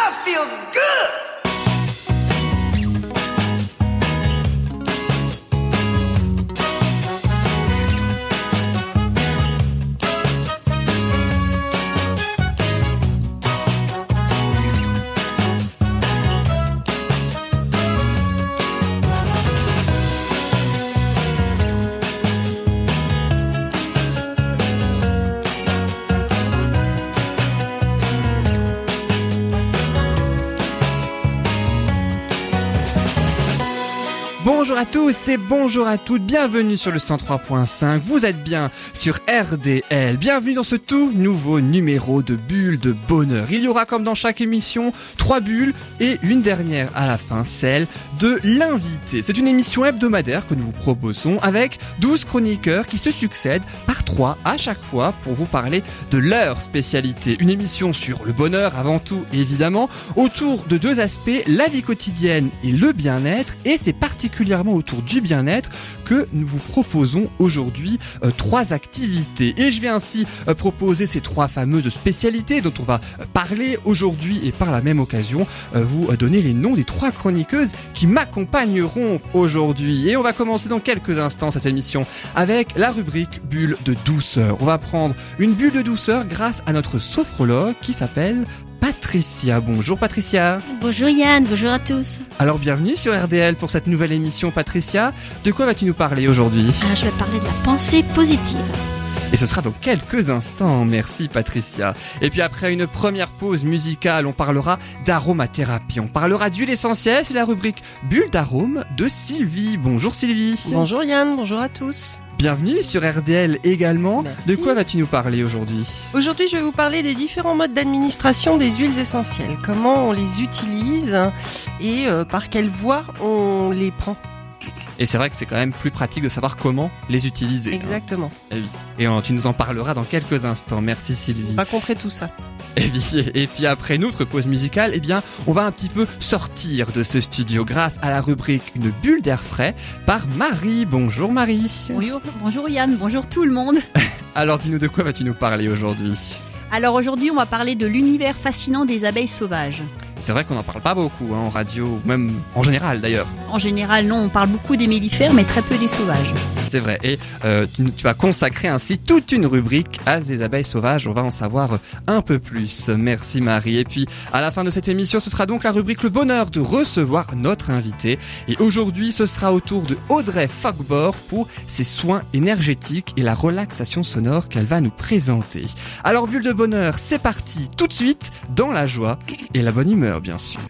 I feel good. Bonjour à tous et bonjour à toutes, bienvenue sur le 103.5, vous êtes bien sur RDL, bienvenue dans ce tout nouveau numéro de Bulles de Bonheur. Il y aura comme dans chaque émission, trois bulles et une dernière à la fin, celle de l'invité. C'est une émission hebdomadaire que nous vous proposons avec 12 chroniqueurs qui se succèdent par trois à chaque fois pour vous parler de leur spécialité. Une émission sur le bonheur avant tout évidemment, autour de deux aspects, la vie quotidienne et le bien-être et c'est particulièrement autour du bien-être que nous vous proposons aujourd'hui euh, trois activités. Et je vais ainsi euh, proposer ces trois fameuses spécialités dont on va euh, parler aujourd'hui et par la même occasion vous donner les noms des trois chroniqueuses qui m'accompagneront aujourd'hui. Et on va commencer dans quelques instants cette émission avec la rubrique bulle de douceur. On va prendre une bulle de douceur grâce à notre sophrologue qui s'appelle Patricia. Bonjour Patricia. Bonjour Yann, bonjour à tous. Alors bienvenue sur RDL pour cette nouvelle émission Patricia. De quoi vas-tu nous parler aujourd'hui? Ah, je vais parler de la pensée positive. Et ce sera dans quelques instants. Merci Patricia. Et puis après une première pause musicale, on parlera d'aromathérapie. On parlera d'huile essentielle. C'est la rubrique Bulle d'arôme de Sylvie. Bonjour Sylvie. Bonjour Yann, bonjour à tous. Bienvenue sur RDL également. Merci. De quoi vas-tu nous parler aujourd'hui? Aujourd'hui, je vais vous parler des différents modes d'administration des huiles essentielles, comment on les utilise et euh, par quelle voie on les prend. Et c'est vrai que c'est quand même plus pratique de savoir comment les utiliser. hein. Exactement. Eh oui. Et tu nous en parleras dans quelques instants. Merci Sylvie. Raconterai tout ça. Et puis, et puis après notre pause musicale, eh bien, on va un petit peu sortir de ce studio grâce à la rubrique Une bulle d'air frais par Marie. Bonjour Marie. Bonjour, bonjour Yann, bonjour tout le monde. Alors dis-nous de quoi vas-tu nous parler aujourd'hui? Alors aujourd'hui, on va parler de l'univers fascinant des abeilles sauvages. C'est vrai qu'on n'en parle pas beaucoup hein, en radio, même en général d'ailleurs. En général, non, on parle beaucoup des mellifères, mais très peu des sauvages. C'est vrai. Et euh, tu, tu vas consacrer ainsi toute une rubrique à des abeilles sauvages. On va en savoir un peu plus. Merci Marie. Et puis à la fin de cette émission, ce sera donc la rubrique Le bonheur de recevoir notre invité. Et aujourd'hui, ce sera au tour de Audrey Fogbor pour ses soins énergétiques et la relaxation sonore qu'elle va nous présenter. Alors bulle de bonheur, c'est parti tout de suite dans la joie et la bonne humeur bien sûr.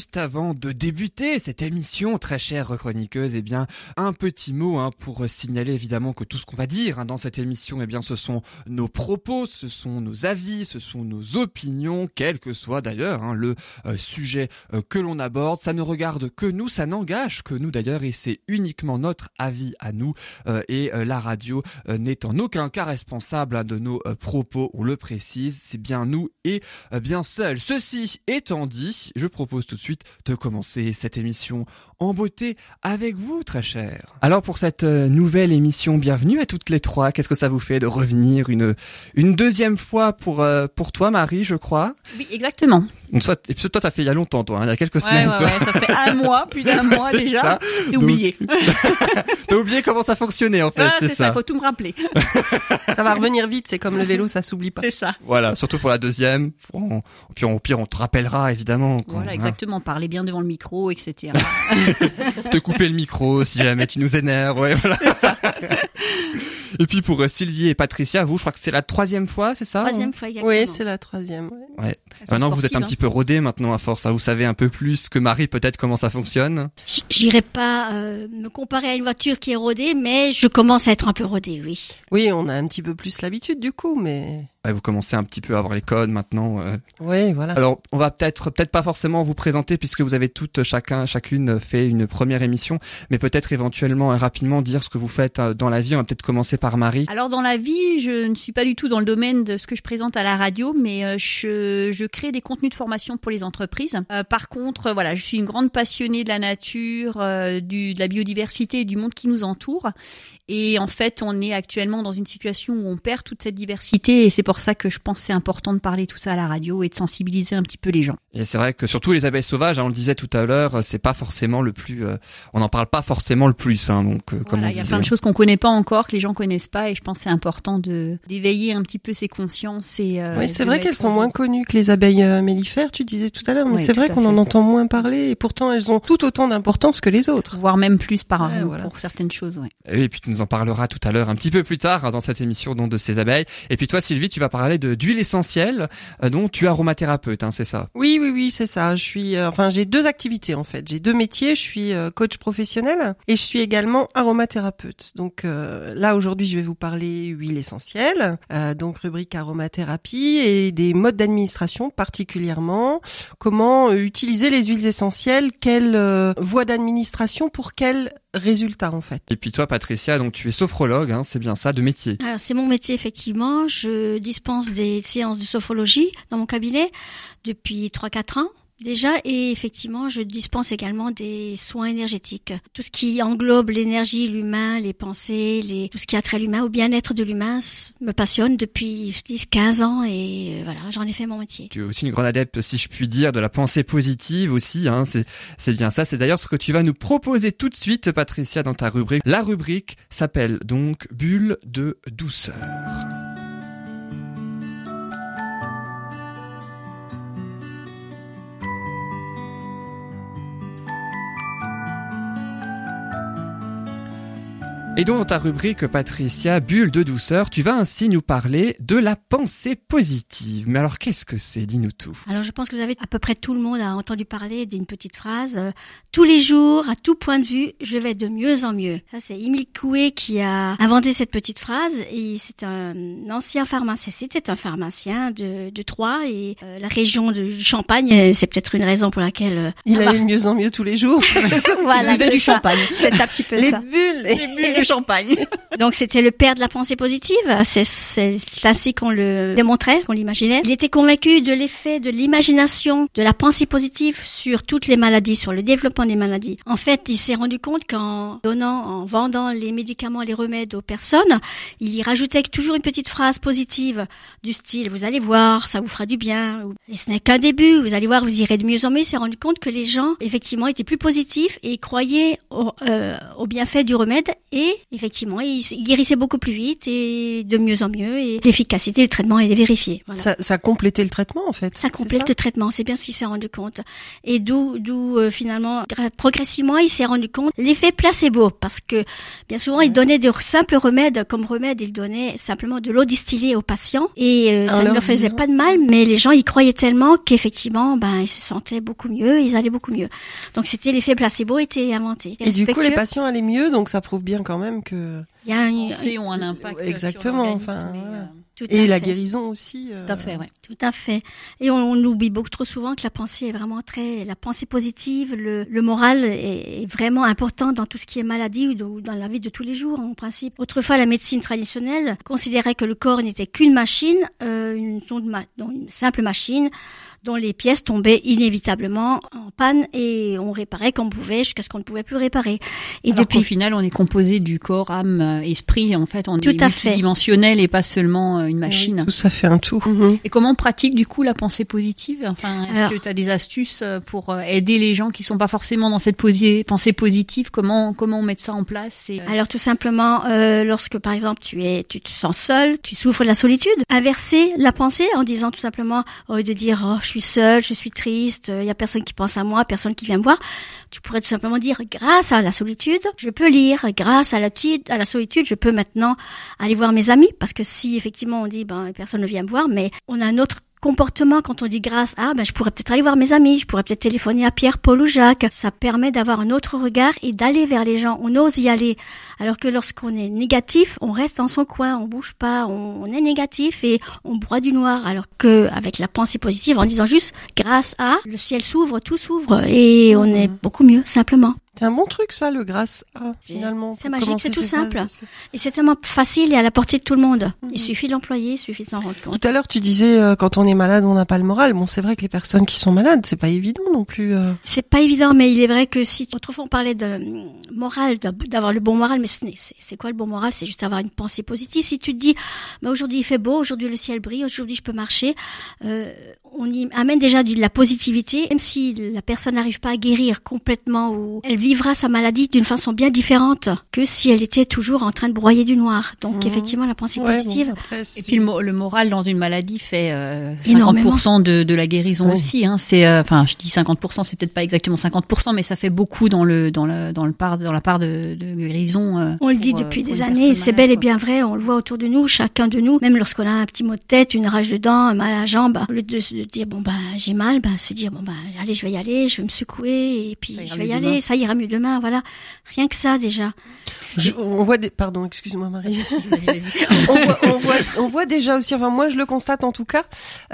Juste avant de débuter cette émission, très chère chroniqueuse, eh bien, un petit mot hein, pour signaler évidemment que tout ce qu'on va dire hein, dans cette émission, eh bien, ce sont nos propos, ce sont nos avis, ce sont nos opinions, quel que soit d'ailleurs hein, le euh, sujet euh, que l'on aborde. Ça ne regarde que nous, ça n'engage que nous d'ailleurs, et c'est uniquement notre avis à nous. euh, et euh, la radio n'est en aucun cas responsable hein, de nos propos, on le précise. C'est bien nous et bien seul. Ceci étant dit, je propose tout de suite de commencer cette émission en beauté avec vous, très cher. Alors pour cette euh, nouvelle émission, bienvenue à toutes les trois. Qu'est-ce que ça vous fait de revenir une une deuxième fois pour euh, pour toi, Marie, je crois? Oui, exactement. Donc soit et puis toi, t'as fait il y a longtemps, toi, hein, il y a quelques Ouais, semaines. ouais, toi. ouais, ça fait un mois, plus d'un mois C'est déjà. ça. C'est Donc, oublié. T'as oublié comment ça fonctionnait en fait, Ah, c'est c'est ça, ça. faut tout me rappeler. Ça va revenir vite, c'est comme le vélo, ça s'oublie pas. C'est ça. Voilà, surtout pour la deuxième. On, puis au pire, on te rappellera évidemment. quand- Voilà, hein. exactement. Parler bien devant le micro, etc. te couper le micro si jamais tu nous énerves, ouais, voilà. Et puis pour euh, Sylvie et Patricia, vous, je crois que c'est la troisième fois, c'est ça Troisième fois exactement. Oui, c'est la troisième. ouais. Maintenant, vous êtes un sportives, petit peu rodés maintenant à force, hein. vous savez un peu plus que Marie peut-être comment ça fonctionne. J'irai pas euh, me comparer à une voiture qui est rodée, mais je commence à être un peu rodée, oui. Oui, on a un petit peu plus l'habitude du coup, mais Vous commencez un petit peu à avoir les codes maintenant. euh. oui, voilà. Alors, on va peut-être peut-être pas forcément vous présenter puisque vous avez toutes chacun chacune fait une première émission, mais peut-être éventuellement et rapidement dire ce que vous faites euh, dans la vie. On va peut-être commencer par Marie Alors dans la vie, je ne suis pas du tout dans le domaine de ce que je présente à la radio, mais euh, je, je crée des contenus de formation pour les entreprises. Euh, par contre, voilà, je suis une grande passionnée de la nature, euh, du, de la biodiversité et du monde qui nous entoure. Et en fait, on est actuellement dans une situation où on perd toute cette diversité et c'est pour ça que je pense c'est important de parler tout ça à la radio et de sensibiliser un petit peu les gens. Et c'est vrai que surtout les abeilles sauvages, hein, on le disait tout à l'heure, c'est pas forcément le plus, euh, on n'en parle pas forcément le plus, hein, donc euh, comme Voilà, on il y a plein de choses qu'on connaît pas encore, que les gens connaissent pas et je pense que c'est important de d'éveiller un petit peu ces consciences et. euh, Oui, c'est vrai qu'elles sont moins connues que les abeilles euh, mellifères, tu disais tout à l'heure, mais Oui, c'est vrai qu'on en entend moins parler et pourtant elles ont tout autant d'importance que les autres. voire même plus par Ouais, voilà. pour certaines choses. Ouais. Et puis tu nous en parleras tout à l'heure un petit peu plus tard hein, dans cette émission donc, de ces abeilles. Et puis toi Sylvie, tu vas parler de d'huile essentielle euh, dont tu es aromathérapeute, hein, c'est ça? Oui, oui, oui, c'est ça. Je suis, euh, enfin, j'ai deux activités en fait. J'ai deux métiers. Je suis euh, coach professionnel et je suis également aromathérapeute. Donc euh, là aujourd'hui, je vais vous parler huile essentielle, euh, donc rubrique aromathérapie et des modes d'administration particulièrement. Comment utiliser les huiles essentielles? Quelle euh, voie d'administration pour quel résultat en fait Et puis toi Patricia, donc tu es sophrologue, hein, c'est bien ça, de métier. Alors c'est mon métier effectivement. Je dispense des séances de sophrologie dans mon cabinet depuis 3-4 ans déjà et effectivement je dispense également des soins énergétiques. Tout ce qui englobe l'énergie, l'humain, les pensées, les... tout ce qui a trait à l'humain, au bien-être de l'humain me passionne depuis 10-15 ans et euh, voilà j'en ai fait mon métier. Tu es aussi une grande adepte, si je puis dire, de la pensée positive aussi. Hein, c'est c'est bien ça. C'est d'ailleurs ce que tu vas nous proposer tout de suite, Patricia, dans ta rubrique. La rubrique s'appelle donc Bulle de douceur. Et donc dans ta rubrique Patricia, bulle de douceur, tu vas ainsi nous parler de la pensée positive. Mais alors qu'est-ce que c'est? Dis-nous tout. Alors je pense que vous avez à peu près tout le monde a entendu parler d'une petite phrase euh, tous les jours, à tout point de vue, je vais de mieux en mieux. Ça c'est Émile Coué qui a inventé cette petite phrase et c'est un ancien pharmacien. C'était un pharmacien de, de Troyes et euh, la région de Champagne. C'est peut-être une raison pour laquelle euh, Il va. allait de mieux en mieux tous les jours. voilà, Il du ça. champagne. C'est un petit peu les ça. bulles. Les bulles champagne. Donc c'était le père de la pensée positive. C'est ainsi qu'on le démontrait, qu'on l'imaginait. Il était convaincu de l'effet de l'imagination, de la pensée positive sur toutes les maladies, sur le développement des maladies. En fait, il s'est rendu compte qu'en donnant, en vendant les médicaments, les remèdes aux personnes, il y rajoutait toujours une petite phrase positive du style "Vous allez voir, ça vous fera du bien." Et ce n'est qu'un début. Vous allez voir, vous irez de mieux en mieux. Il s'est rendu compte que les gens, effectivement, étaient plus positifs et croyaient au, euh, au bienfait du remède et effectivement, ils ils guérissaient beaucoup plus vite et de mieux en mieux et l'efficacité du traitement est vérifiée. Voilà. Ça, ça complétait le traitement en fait. Ça complète le traitement, c'est bien ce qu'il s'est rendu compte. Et d'où, d'où euh, finalement, progressivement, il s'est rendu compte l'effet placebo, parce que bien souvent, il donnait de simples remèdes, comme remède, il donnait simplement de l'eau distillée aux patients, et euh, ça ne leur faisait pas de mal, mais les gens y croyaient tellement qu'effectivement, ben, ils se sentaient beaucoup mieux, ils allaient beaucoup mieux. Donc c'était l'effet placebo était inventé. Et du coup, les patients allaient mieux, donc ça prouve bien quand même que. il y a une, Pensées ont un impact. Exactement, Sur enfin, l'organisme et, voilà. euh, Et la fait. guérison aussi. euh, Tout à fait, ouais. Tout à fait. Et on, on oublie beaucoup trop souvent que la pensée est vraiment très, la pensée positive, le, le moral est, est vraiment important dans tout ce qui est maladie ou, de- ou dans la vie de tous les jours, en principe. Autrefois, la médecine traditionnelle considérait que le corps n'était qu'une machine, euh, une simple machine dont les pièces tombaient inévitablement en panne et on réparait comme on pouvait jusqu'à ce qu'on ne pouvait plus réparer. Et Alors depuis, final, on est composé du corps, âme, euh, esprit. En fait, on Tout est à fait. multidimensionnel et pas seulement euh, une machine. Tout ça fait un tout. Mhm. Et comment on pratique du coup la pensée positive? Enfin, est-ce que tu as des astuces euh, pour aider les gens qui sont pas forcément dans cette pensée positive? Comment comment on met ça en place et, Alors tout simplement, euh, lorsque par exemple tu es, tu te sens seul, tu souffres de la solitude, inverser la pensée en disant tout simplement, au lieu de dire oh je suis seul, je suis triste, il y a personne qui pense à moi, personne qui vient me voir, tu pourrais tout simplement dire grâce à la solitude, je peux lire, grâce à la, à la solitude, je peux maintenant aller voir mes amis, parce que si effectivement on dit ben personne ne vient me voir, mais on a un autre comportement quand on dit grâce à ben je pourrais peut-être aller voir mes amis, je pourrais peut-être téléphoner à Pierre, Paul ou Jacques. Ça permet d'avoir un autre regard et d'aller vers les gens. On ose y aller. Alors que lorsqu'on est négatif, on reste dans son coin, on bouge pas, on, on est négatif et on broie du noir. Alors que avec la pensée positive, en disant juste grâce à, le ciel s'ouvre, tout s'ouvre et on est beaucoup mieux simplement. C'est un bon truc ça, le grâce à finalement. C'est magique, c'est tout simple. Et c'est tellement facile et à la portée de tout le monde. Mhm. Il suffit de l'employer, il suffit de s'en rendre compte. Tout à l'heure, tu disais euh, quand on est malade, on n'a pas le moral. Bon, c'est vrai que les personnes qui sont malades, c'est pas évident non plus. euh. C'est pas évident, mais il est vrai que si autrefois on parlait de hum, moral, d'avoir le bon moral, mais c'est quoi le bon moral? C'est juste avoir une pensée positive. Si tu te dis, bah, aujourd'hui il fait beau, aujourd'hui le ciel brille, aujourd'hui je peux marcher, euh, on y amène déjà de la positivité, même si la personne n'arrive pas à guérir complètement ou elle vivra sa maladie d'une façon bien différente que si elle était toujours en train de broyer du noir. Donc Mhm. effectivement la pensée Ouais, positive. bon, après, Et puis le, mo- le moral dans une maladie fait euh, Énormément. 50% de, de la guérison Oui. aussi. Hein. C'est, euh, enfin, je dis 50%, c'est peut-être pas exactement 50%, mais ça fait beaucoup dans le dans le dans le part dans la part de, de guérison. euh, On le dit pour, euh, depuis des années, c'est bel et bien vrai, on le voit autour de nous, chacun de nous, même lorsqu'on a un petit mot de tête, une rage de dents, un mal à la jambe, au lieu de se dire bon bah j'ai mal, bah se dire bon bah allez je vais y aller, je vais me secouer et puis je vais y aller, demain. ça ira mieux demain, voilà. Rien que ça déjà. Je- on voit des, pardon, excuse-moi Marie. Voit, on, voit, on voit déjà aussi, enfin moi je le constate en tout cas,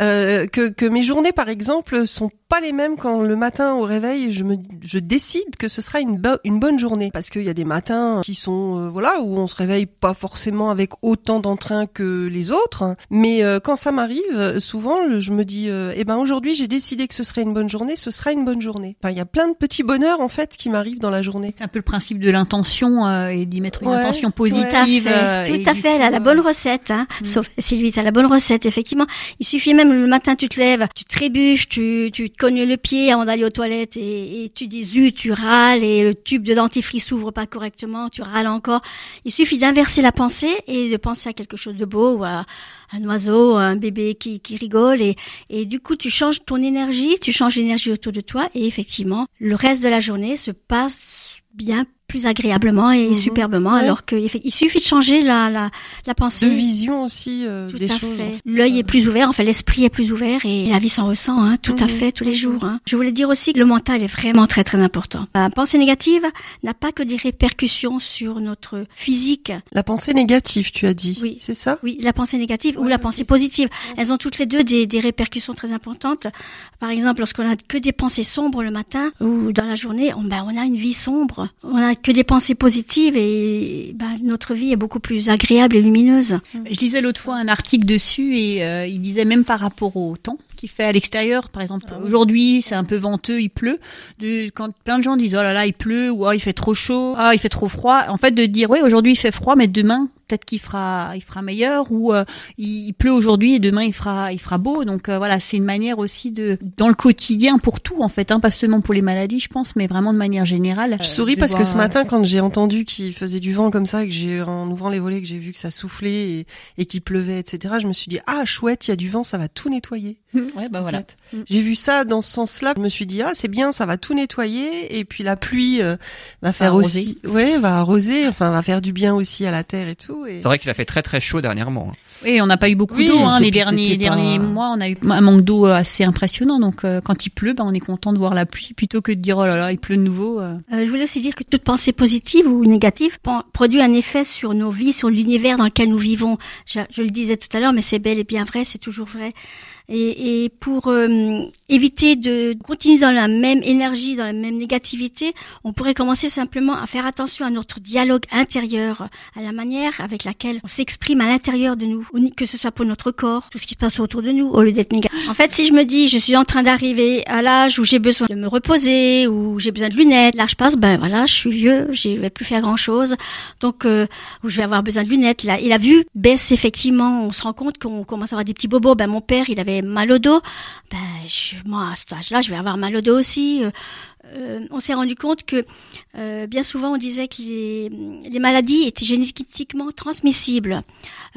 euh, que, que mes journées par exemple sont pas les mêmes quand le matin au réveil je me je décide que ce sera une, bo- une bonne journée parce qu'il y a des matins qui sont euh, voilà où on se réveille pas forcément avec autant d'entrain que les autres mais euh, quand ça m'arrive souvent je me dis euh, eh ben aujourd'hui j'ai décidé que ce serait une bonne journée ce sera une bonne journée enfin il y a plein de petits bonheurs en fait qui m'arrivent dans la journée un peu le principe de l'intention euh, et d'y mettre une Ouais, intention à Tout à positive. fait, euh, tout à fait, elle a la bonne recette, hein. Mm. Sauf Sylvie, t'as la bonne recette, effectivement. Il suffit même le matin, tu te lèves, tu trébuches, tu, tu te cognes le pied avant d'aller aux toilettes et, et tu dis zut, tu râles et le tube de dentifrice s'ouvre pas correctement, tu râles encore. Il suffit d'inverser la pensée et de penser à quelque chose de beau ou à un oiseau, à un bébé qui, qui rigole et, et du coup tu changes ton énergie, tu changes l'énergie autour de toi et effectivement le reste de la journée se passe bien plus agréablement et Mhm. superbement Ouais. alors qu'il il suffit de changer la, la, la pensée. de vision aussi euh, Tout des à choses fait. L'œil est plus ouvert, enfin l'esprit est plus ouvert et la vie s'en ressent, hein, tout à Mhm. fait, tous les jours. Hein. Je voulais dire aussi que le mental est vraiment très très important. La pensée négative n'a pas que des répercussions sur notre physique. La pensée négative, tu as dit. Oui. C'est ça? Oui, la pensée négative ou la pensée positive. Elles ont toutes les deux des, des répercussions très importantes. Par exemple, lorsqu'on a que des pensées sombres le matin ou dans la journée, on, ben, on a une vie sombre. On a que des pensées positives et ben, notre vie est beaucoup plus agréable et lumineuse. Je lisais l'autre fois un article dessus et euh, il disait même par rapport au temps qu'il fait à l'extérieur, par exemple, Ah oui. aujourd'hui c'est un peu venteux, il pleut. De, quand plein de gens disent oh là là il pleut ou oh, il fait trop chaud, ah il fait trop froid. En fait de dire oui aujourd'hui il fait froid mais demain peut-être qu'il fera il fera meilleur ou euh, il, il pleut aujourd'hui et demain il fera il fera beau. Donc euh, voilà c'est une manière aussi de dans le quotidien pour tout en fait, hein, pas seulement pour les maladies je pense, mais vraiment de manière générale. Je euh, souris parce que ce euh, matin, quand j'ai entendu qu'il faisait du vent comme ça, que j'ai en ouvrant les volets, que j'ai vu que ça soufflait et, et qu'il pleuvait, etc. Je me suis dit ah chouette, il y a du vent, ça va tout nettoyer. ouais bah en voilà. fait. J'ai vu ça dans ce sens-là. Je me suis dit ah c'est bien, ça va tout nettoyer et puis la pluie euh, va faire arroser. aussi, ouais, va arroser, enfin va faire du bien aussi à la terre et tout. Et... C'est vrai qu'il a fait très très chaud dernièrement. hein. Oui, on n'a pas eu beaucoup Oui, d'eau hein, les derniers pas- derniers mois. On a eu un manque d'eau euh, assez impressionnant. Donc, euh, quand il pleut, ben, on est content de voir la pluie plutôt que de dire oh là là, il pleut de nouveau. euh. Euh, je voulais aussi dire que toute pensée positive ou négative produit un effet sur nos vies, sur l'univers dans lequel nous vivons. Je, je le disais tout à l'heure, mais c'est bel et bien vrai, c'est toujours vrai. Et, et pour euh, éviter de continuer dans la même énergie, dans la même négativité, on pourrait commencer simplement à faire attention à notre dialogue intérieur, à la manière avec laquelle on s'exprime à l'intérieur de nous, que ce soit pour notre corps, tout ce qui se passe autour de nous, au lieu d'être négatif. En fait, si je me dis, je suis en train d'arriver à l'âge où j'ai besoin de me reposer, ou j'ai besoin de lunettes, là je passe, ben voilà, je suis vieux, je vais plus faire grand chose, donc euh, où je vais avoir besoin de lunettes. Là, et la vue baisse effectivement. On se rend compte qu'on commence à avoir des petits bobos. Ben mon père, il avait mal au dos. Ben moi à cet âge-là, je vais avoir mal au dos aussi. Euh, euh, on s'est rendu compte que euh, bien souvent on disait que les, maladies étaient génétiquement transmissibles.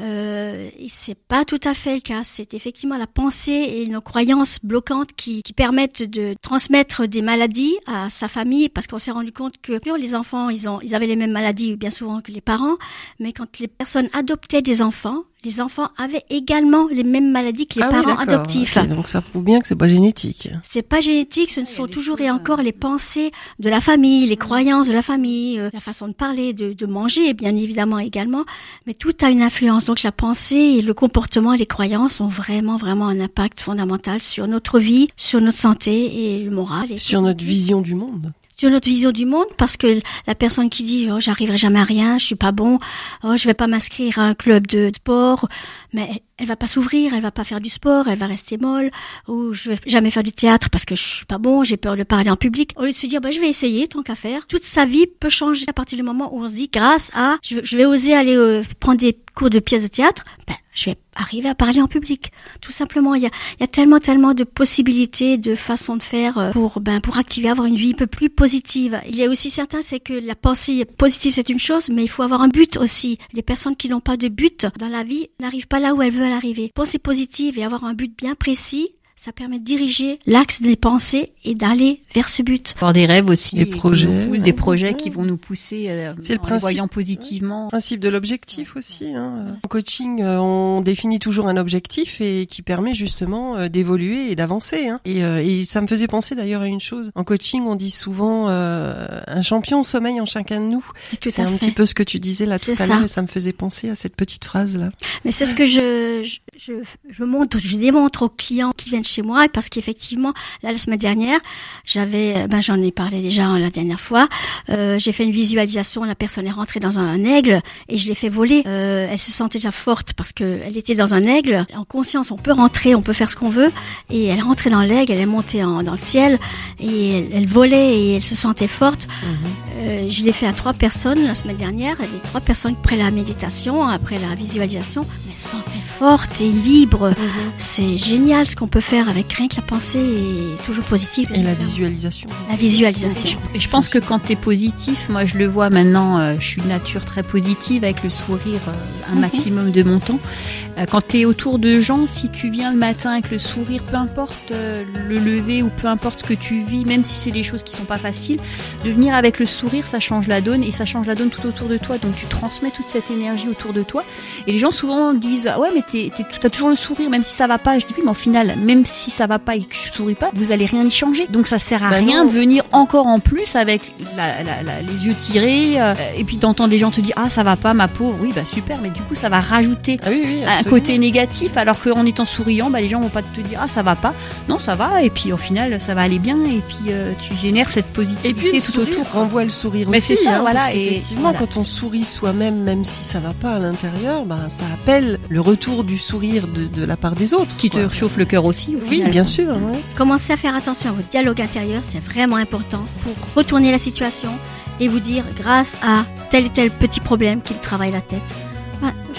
Euh, c'est pas tout à fait le cas. C'est effectivement la pensée et nos croyances bloquantes qui, permettent de transmettre des maladies à sa famille, parce qu'on s'est rendu compte que les enfants, ils ont, ils avaient les mêmes maladies bien souvent que les parents, mais quand les personnes adoptaient des enfants, les enfants avaient également les mêmes maladies que les Ah parents adoptifs. Donc ça prouve bien que c'est pas génétique. C'est pas génétique, ce ne sont toujours et encore les pensées de la famille, les croyances de la famille, euh, la façon de parler, de, de manger, bien évidemment également, mais tout a une influence. Donc la pensée et le comportement et les croyances ont vraiment, vraiment un impact fondamental sur notre vie, sur notre santé et le moral. Et Sur notre vision du monde. Une autre vision du monde parce que la personne qui dit oh j'arriverai jamais à rien, je suis pas bon, oh je vais pas m'inscrire à un club de sport, mais elle va pas s'ouvrir, elle va pas faire du sport, elle va rester molle, ou je vais jamais faire du théâtre parce que je suis pas bon, j'ai peur de parler en public. Au lieu de se dire bah je vais essayer tant qu'à faire, toute sa vie peut changer à partir du moment où on se dit grâce à je vais, oser aller euh, prendre des cours de pièces de théâtre, ben je vais arriver à parler en public. Tout simplement, il y a, il y a tellement, tellement de possibilités, de façons de faire euh, pour, ben, pour activer, avoir une vie un peu plus positive. Il y a aussi certains, c'est que la pensée positive, c'est une chose, mais il faut avoir un but aussi. Les personnes qui n'ont pas de but dans la vie n'arrivent pas là où elles veulent arriver. Penser positive et avoir un but bien précis, ça permet de diriger l'axe des pensées et d'aller vers ce but. Avoir des rêves aussi, des projets, des projets qui vont nous pousser euh, c'est le principe, voyant positivement. Le principe de l'objectif aussi. Hein. En coaching, euh, on définit toujours un objectif et qui permet justement euh, d'évoluer et d'avancer. Hein. Et, et, ça me faisait penser d'ailleurs à une chose. En coaching, on dit souvent un champion sommeille en chacun de nous. C'est un petit peu ce que tu disais là tout à l'heure et ça me faisait penser à cette petite phrase là. Mais c'est ce que je, je, je, montre, je démontre aux clients qui viennent chez moi parce qu'effectivement, la semaine dernière, j'avais, euh, ben j'en ai parlé déjà hein, la dernière fois, euh, j'ai fait une visualisation, la personne est rentrée dans un, aigle et je l'ai fait voler. Euh, elle se sentait déjà forte parce que elle était dans un aigle. En conscience, on peut rentrer, on peut faire ce qu'on veut et elle rentrée dans l'aigle, elle est montée en, dans le ciel et elle, volait et elle se sentait forte. Mhm. je l'ai fait à trois personnes la semaine dernière. Les trois personnes après la méditation, après la visualisation, elles se sentaient fortes et libres. Mhm. C'est génial ce qu'on peut faire avec rien que la pensée est toujours positive. Et la visualisation. La visualisation. Et je pense que quand tu es positif, moi je le vois maintenant, euh, je suis de nature très positive avec le sourire euh, un mhm. maximum de mon temps. Euh, quand tu es autour de gens, si tu viens le matin avec le sourire, peu importe le lever ou peu importe ce que tu vis, même si c'est des choses qui sont pas faciles, de venir avec le sourire, ça change la donne et ça change la donne tout autour de toi. Donc tu transmets toute cette énergie autour de toi. Et les gens souvent disent ah ouais mais tu as toujours le sourire même si ça va pas. Je dis oui mais au final même si ça va pas et que je souris pas, vous allez rien y changer. Donc ça sert à bah rien de venir encore en plus avec les yeux tirés euh, et puis d'entendre les gens te dire ah ça va pas ma peau. Oui bah super, mais du coup ça va rajouter ah un côté négatif alors qu'en étant souriant, bah les gens vont pas te dire ah ça va pas. Non ça va et puis au final ça va aller bien et puis euh, tu génères cette positivité et puis tout autour. renvoie le sourire mais aussi. c'est ça hein, voilà. Et effectivement quand on sourit soi-même même si ça va pas à l'intérieur, bah ça appelle le retour du sourire de, de la part des autres. Qui te chauffe le cœur aussi. Oui, bien sûr. Commencez à faire attention à votre dialogue intérieur, c'est vraiment important pour retourner la situation et vous dire, grâce à tel et tel petit problème qui me travaille la tête,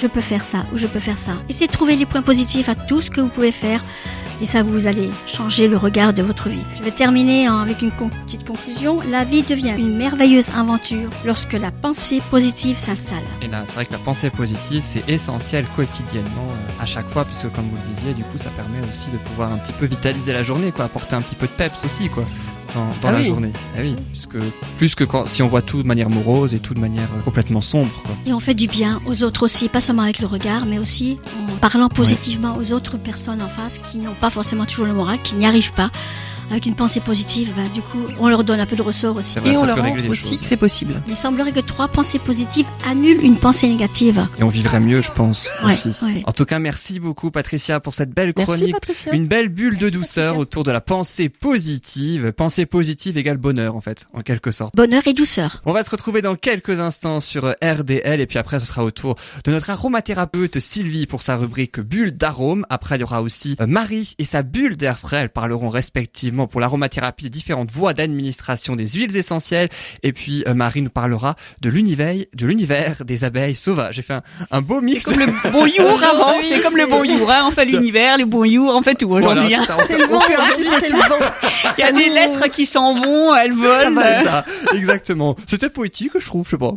je peux faire ça ou je peux faire ça. Essayez de trouver les points positifs à tout ce que vous pouvez faire et ça vous allez changer le regard de votre vie. Je vais terminer avec une petite conclusion. La vie devient une merveilleuse aventure lorsque la pensée positive s'installe. Et là, c'est vrai que la pensée positive, c'est essentiel quotidiennement euh, à chaque fois, puisque comme vous le disiez, du coup, ça permet aussi de pouvoir un petit peu vitaliser la journée, quoi, apporter un petit peu de peps aussi, quoi dans, ah la journée. Ah oui, puisque plus que quand, si on voit tout de manière morose et tout de manière euh, complètement sombre. Quoi. Et on fait du bien aux autres aussi, pas seulement avec le regard, mais aussi en parlant positivement aux autres personnes en face qui n'ont pas forcément toujours le moral, qui n'y arrivent pas avec une pensée positive, bah, du coup, on leur donne un peu de ressort aussi. et on leur montre aussi que c'est possible. Mais il semblerait que trois pensées positives annulent une pensée négative. Et on vivrait mieux, je pense, aussi. En tout cas, merci beaucoup, Patricia, pour cette belle chronique. une belle bulle de douceur autour de la pensée positive. Pensée positive égale bonheur, en fait, en quelque sorte. Bonheur et douceur. On va se retrouver dans quelques instants sur RDL, et puis après, ce sera au tour de notre aromathérapeute Sylvie pour sa rubrique bulle d'arôme. Après, il y aura aussi euh, Marie et sa bulle d'air frais. Elles parleront respectivement pour l'aromathérapie différentes voies d'administration des huiles essentielles. Et puis euh, Marie nous parlera de l'univers, de l'univers des abeilles sauvages. J'ai fait un, beau mix. Comme le bon your avant, c'est comme le bon your. Hein. On fait l'univers, le bon your, on fait tout aujourd'hui. Hein. c'est le vent, c'est le vent. Il y a des lettres qui s'en vont, elles volent. C'est ça, exactement. C'était poétique, je trouve, je sais pas.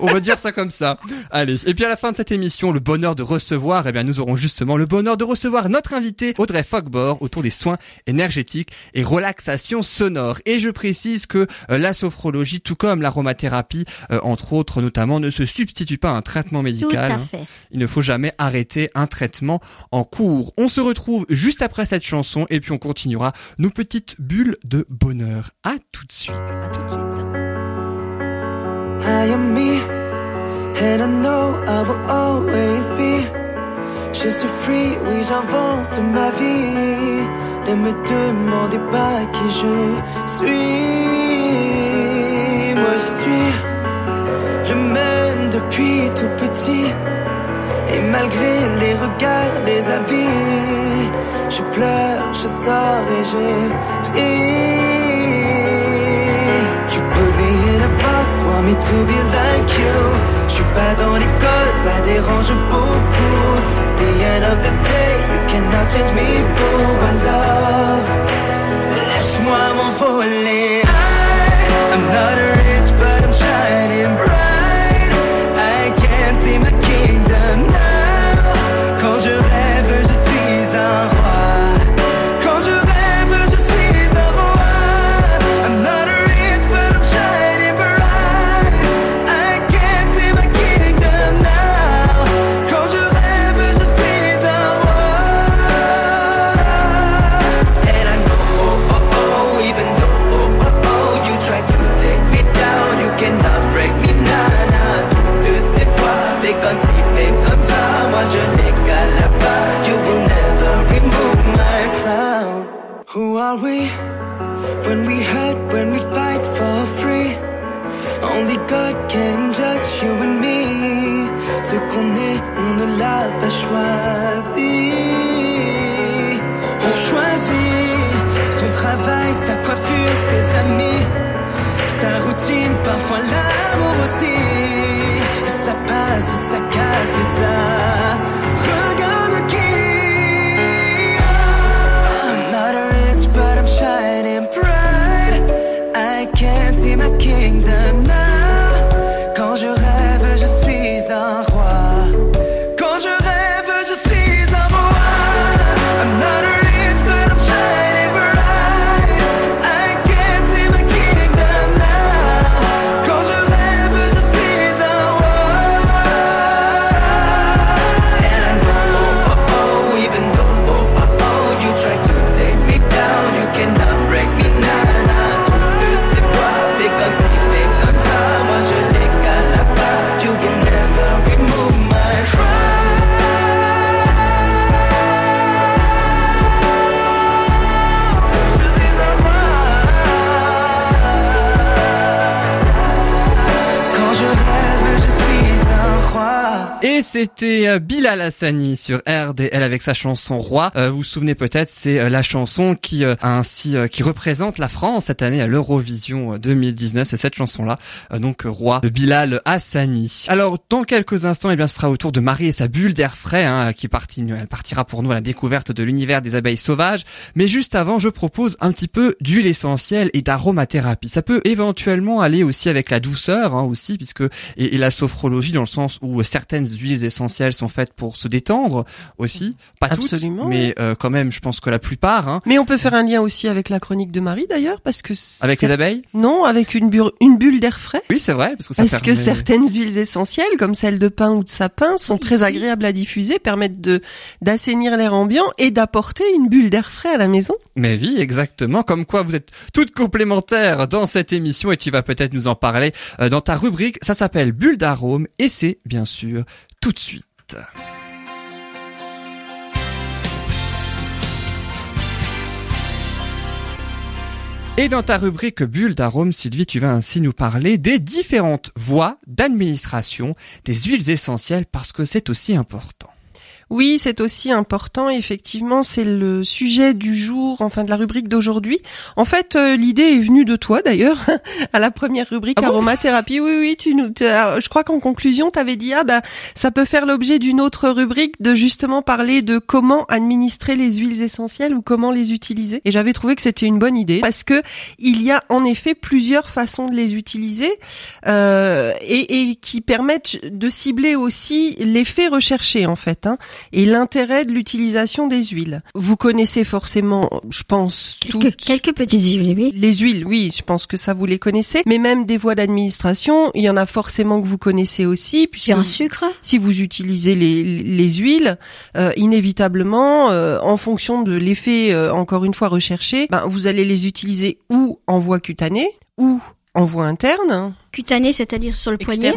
On, va dire ça comme ça. Allez. Et puis à la fin de cette émission, le bonheur de recevoir, eh bien nous aurons justement le bonheur de recevoir notre invité Audrey Fogbor autour des soins énergétiques et relaxation sonore. Et je précise que euh, la sophrologie, tout comme l'aromathérapie, euh, entre autres notamment, ne se substitue pas à un traitement médical. Tout à fait. Il ne faut jamais arrêter un traitement en cours. On se retrouve juste après cette chanson et puis on continuera nos petites bulles de bonheur. À tout de suite. À tout de suite. I am me, and I know I will always be. Je suis free, oui j'invente ma vie. Ne me demandez pas qui je suis. moi je suis le même depuis tout petit. Et malgré les regards, les avis, je pleure, je sors et je ris. You put me in a box, want me to be like you. Je suis pas dans les codes, ça dérange beaucoup. The end of the day, you cannot change me pour my love. Laisse-moi m'envoler. I, I'm not rich, are we? When we hurt, when we fight for free. Only God can judge you and me. Ce qu'on est, on ne l'a pas choisi. On choisit son travail, sa coiffure, ses amis, sa routine, parfois l'amour aussi. C'était euh, Bilal Hassani sur RDL avec sa chanson Roi. Euh, vous vous souvenez peut-être, c'est euh, la chanson qui a ainsi qui représente la France cette année à l'Eurovision euh, 2019. C'est cette chanson-là, donc Roi de Bilal Hassani. Alors dans quelques instants, eh bien, ce sera au tour de Marie et sa bulle d'air frais hein, qui partira pour nous à la découverte de l'univers des abeilles sauvages. Mais juste avant, je propose un petit peu d'huile essentielle et d'aromathérapie. Ça peut éventuellement aller aussi avec la douceur hein, aussi, puisque et, et la sophrologie dans le sens où certaines huiles essentielles sont faites pour se détendre aussi, pas Absolument. toutes, mais euh, quand même, je pense que la plupart. Hein, Mais on peut faire un lien aussi avec la chronique de Marie d'ailleurs, parce que avec les abeilles non, avec une, bure- une bulle d'air frais. Oui, c'est vrai, parce que ça Parce que certaines huiles essentielles, comme celle de pin ou de sapin, sont très agréables à diffuser, permettent de d'assainir l'air ambiant et d'apporter une bulle d'air frais à la maison? Mais oui, exactement. Comme quoi vous êtes toutes complémentaires dans cette émission et tu vas peut-être nous en parler euh, dans ta rubrique. Ça s'appelle Bulle d'arôme et c'est bien sûr tout de suite. Et dans ta rubrique Bulle d'arôme, Sylvie, tu vas ainsi nous parler des différentes voies d'administration des huiles essentielles parce que c'est aussi important. Oui, c'est aussi important. Effectivement, c'est le sujet du jour, enfin de la rubrique d'aujourd'hui. En fait, euh, l'idée est venue de toi d'ailleurs, à la première rubrique Ah bon? Aromathérapie. Oui, oui, tu nous, tu je crois qu'en conclusion, tu avais dit ah bah ça peut faire l'objet d'une autre rubrique de justement parler de comment administrer les huiles essentielles ou comment les utiliser. Et j'avais trouvé que c'était une bonne idée parce que il y a en effet plusieurs façons de les utiliser euh, et, et qui permettent de cibler aussi l'effet recherché en fait. Hein et l'intérêt de l'utilisation des huiles. Vous connaissez forcément, je pense, Quelques, toutes quelques petites huiles, oui. les huiles, oui, je pense que ça vous les connaissez, mais même des voies d'administration, il y en a forcément que vous connaissez aussi, puisque un sucre. si vous utilisez les, les huiles, euh, inévitablement, euh, en fonction de l'effet, euh, encore une fois, recherché, ben, vous allez les utiliser ou en voie cutanée, ou en voie interne. Cutané, c'est-à-dire sur le poignet.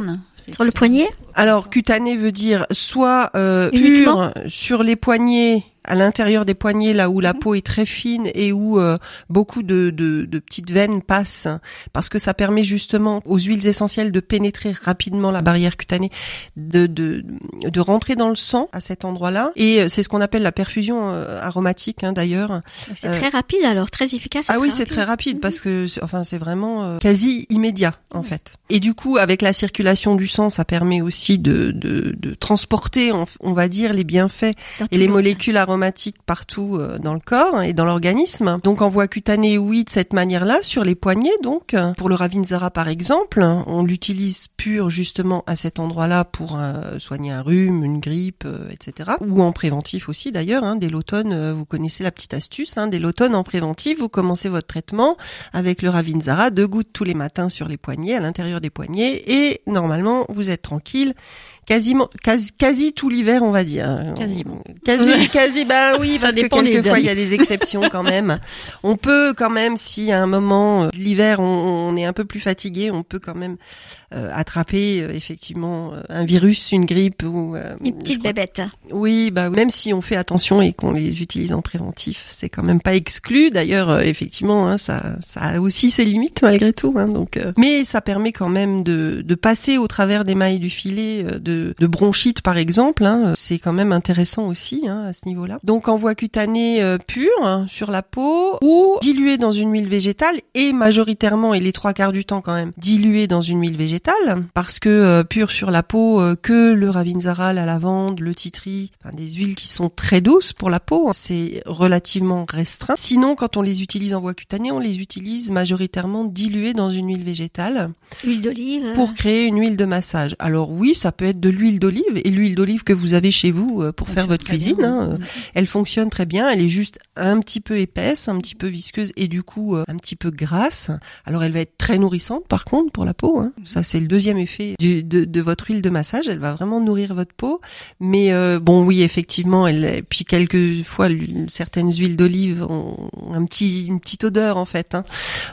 Sur le poignet? Alors, cutané veut dire soit euh, pur sur les poignets à l'intérieur des poignets, là où la Mhm. peau est très fine et où euh, beaucoup de, de, de petites veines passent, parce que ça permet justement aux huiles essentielles de pénétrer rapidement la barrière cutanée, de, de, de rentrer dans le sang à cet endroit-là. Et euh, c'est ce qu'on appelle la perfusion euh, aromatique, hein, d'ailleurs. C'est Euh, très rapide alors, très efficace. Ah oui, c'est très rapide parce que c'est- enfin c'est vraiment quasi immédiat en fait. Et du coup, avec la circulation du sang, ça permet aussi de, de, de transporter, on, on va dire, les bienfaits et les le- molécules aromatiques partout euh, dans le corps et dans l'organisme. Donc en voie cutanée, oui, de cette manière-là, sur les poignets. Donc pour le Ravinzara par exemple, on l'utilise pur justement à cet endroit-là pour euh, soigner un rhume, une grippe, euh, etc. Ou en préventif aussi d'ailleurs. Hein, dès l'automne, vous connaissez la petite astuce. Hein, dès l'automne en préventif, vous commencez votre traitement avec le Ravinzara, deux gouttes tous les matins sur les poignets, à l'intérieur des poignets, et normalement vous êtes tranquille quasiment quasi, quasi tout l'hiver on va dire Quasiment. quasi quasi ben oui Ça parce que dépend des quelquefois il y a des exceptions quand même on peut quand même si à un moment euh, de l'hiver on, on est un peu plus fatigué on peut quand même euh, attraper euh, effectivement euh, un virus une grippe ou euh, Une petite bébête. oui, bah même si on fait attention et qu'on les utilise en préventif, c'est quand même pas exclu. D'ailleurs, euh, effectivement, hein, ça, ça a aussi ses limites malgré tout. Hein, donc, euh, mais ça permet quand même de, de passer au travers des mailles du filet euh, de, de bronchite, par exemple. Hein, c'est quand même intéressant aussi hein, à ce niveau-là. Donc, en voie cutanée euh, pure hein, sur la peau ou diluée dans une huile végétale et majoritairement et les trois quarts du temps quand même diluée dans une huile végétale parce que euh, pure sur la peau euh, que le ravinzara, la lavande, le titri, enfin, des huiles qui sont très douces pour la peau, c'est relativement restreint. Sinon, quand on les utilise en voie cutanée, on les utilise majoritairement diluées dans une huile végétale Huile d'olive. pour créer une huile de massage. Alors oui, ça peut être de l'huile d'olive et l'huile d'olive que vous avez chez vous euh, pour faire votre cuisine. bien, hein, euh, elle fonctionne très bien. Elle est juste un petit peu épaisse, un petit peu visqueuse et du coup euh, un petit peu grasse. Alors elle va être très nourrissante par contre pour la peau. Hein. Ça c'est le deuxième effet du- de, de votre huile de massage. Elle va vraiment nourrir votre peau. Mais euh, bon oui effectivement. Elle, puis quelques fois l'huile- certaines huiles d'olive ont un petit une petite odeur en fait. Hein.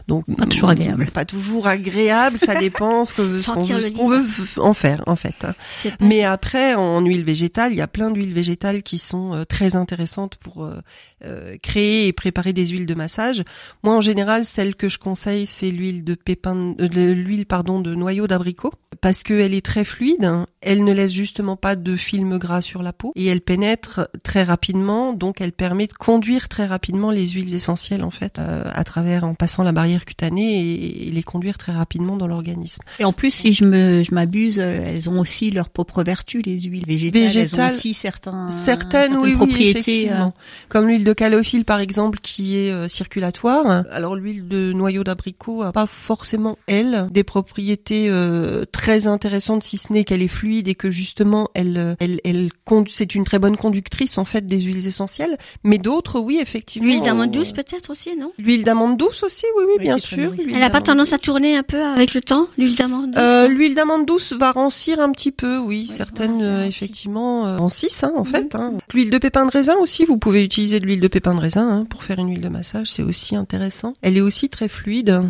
Donc Pas toujours agréable. Pas toujours agréable. Ça dépend ce qu'on veut, veut en faire en fait. Pas- Mais après, en huile végétale, il y a plein d'huiles végétales qui sont euh, très intéressantes pour euh, euh, créer et préparer des huiles de massage. Moi, en général, celle que je conseille, c'est l'huile de pépin, euh, l'huile pardon de noyau d'abricot, parce qu'elle est très fluide. hein. Elle ne laisse justement pas de film gras sur la peau et elle pénètre très rapidement, donc elle permet de conduire très rapidement les huiles essentielles en fait euh, à travers en passant la barrière cutanée et, et les conduire très rapidement dans l'organisme. Et en plus, si je me, je m'abuse, euh, elles ont aussi leurs propres vertus, les huiles végétales. Elles Végétales. ont aussi certains, Certaines, oui, oui, propriétés. effectivement. euh, Comme l'huile de calophylle, par exemple, qui est euh, circulatoire. Alors l'huile de noyau d'abricot a pas forcément, elle, des propriétés euh, très intéressantes, si ce n'est qu'elle est fluide et que justement, elle, elle, elle, c'est une très bonne conductrice en fait des huiles essentielles. Mais d'autres, oui, effectivement. L'huile d'amande douce peut-être aussi, non? L'huile d'amande douce aussi, oui, oui, Oui, bien sûr. Elle a pas tendance à tourner un peu avec le temps, l'huile d'amande douce? euh, l'huile d'amande douce va rancir un petit peu, oui, certaines voilà, euh, effectivement euh, rancissent hein, en fait. Hein. L'huile de pépin de raisin aussi, vous pouvez utiliser de l'huile de pépin de raisin hein, pour faire une huile de massage, c'est aussi intéressant. Elle est aussi très fluide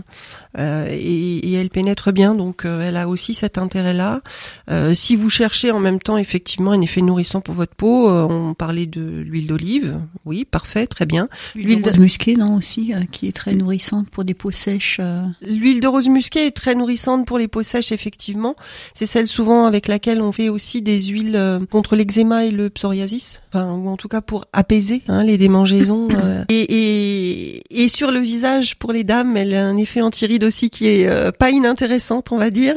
euh, et, et elle pénètre bien, donc euh, elle a aussi cet intérêt-là. Euh, si vous cherchez en même temps effectivement un effet nourrissant pour votre peau, euh, on parlait de l'huile d'olive, oui, parfait, très bien. L'huile de rose musquée, non, aussi, euh, qui est très nourrissante pour des peaux sèches. L'huile de rose musquée est très nourrissante pour les peaux sèches, effectivement. C'est celle souvent avec laquelle on fait aussi des huiles contre l'eczéma et le psoriasis, enfin, ou en tout cas pour apaiser hein, les démangeaisons. Et, et, et sur le visage, pour les dames, elle a un effet aussi qui est euh, pas inintéressante, on va dire.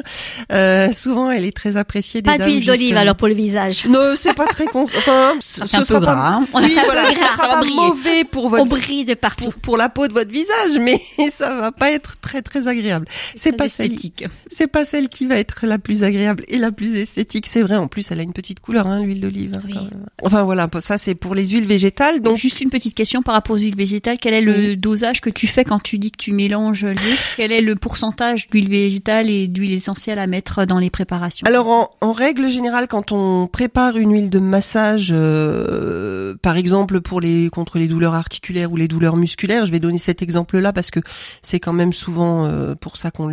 Euh, souvent, elle est très appréciée des Pas dames. d'huile d'olive alors pour le visage. Non, c'est pas très cons... enfin, Ça ce un sera peu pas- gras. hein. Oui, voilà, ce Ça sera pas mauvais pour On votre brille de partout. pour, pour la peau de votre visage, mais ça va pas être très très agréable. C'est pas celle, esthétique. c'est pas celle qui va être la plus agréable et la plus esthétique, c'est vrai. En plus, elle a une petite couleur, hein, l'huile d'olive. hein, Oui. Enfin voilà, ça c'est pour les huiles végétales. Donc juste une petite question par rapport aux huiles végétales. Quel est le dosage que tu fais quand tu dis que tu mélanges les Quel est le pourcentage d'huile végétale et d'huile essentielle à mettre dans les préparations Alors en, en règle générale, quand on prépare une huile de massage, euh, par exemple pour les contre les douleurs articulaires ou les douleurs musculaires, je vais donner cet exemple-là parce que c'est quand même souvent euh, pour ça qu'on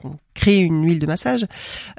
qu'on créer une huile de massage,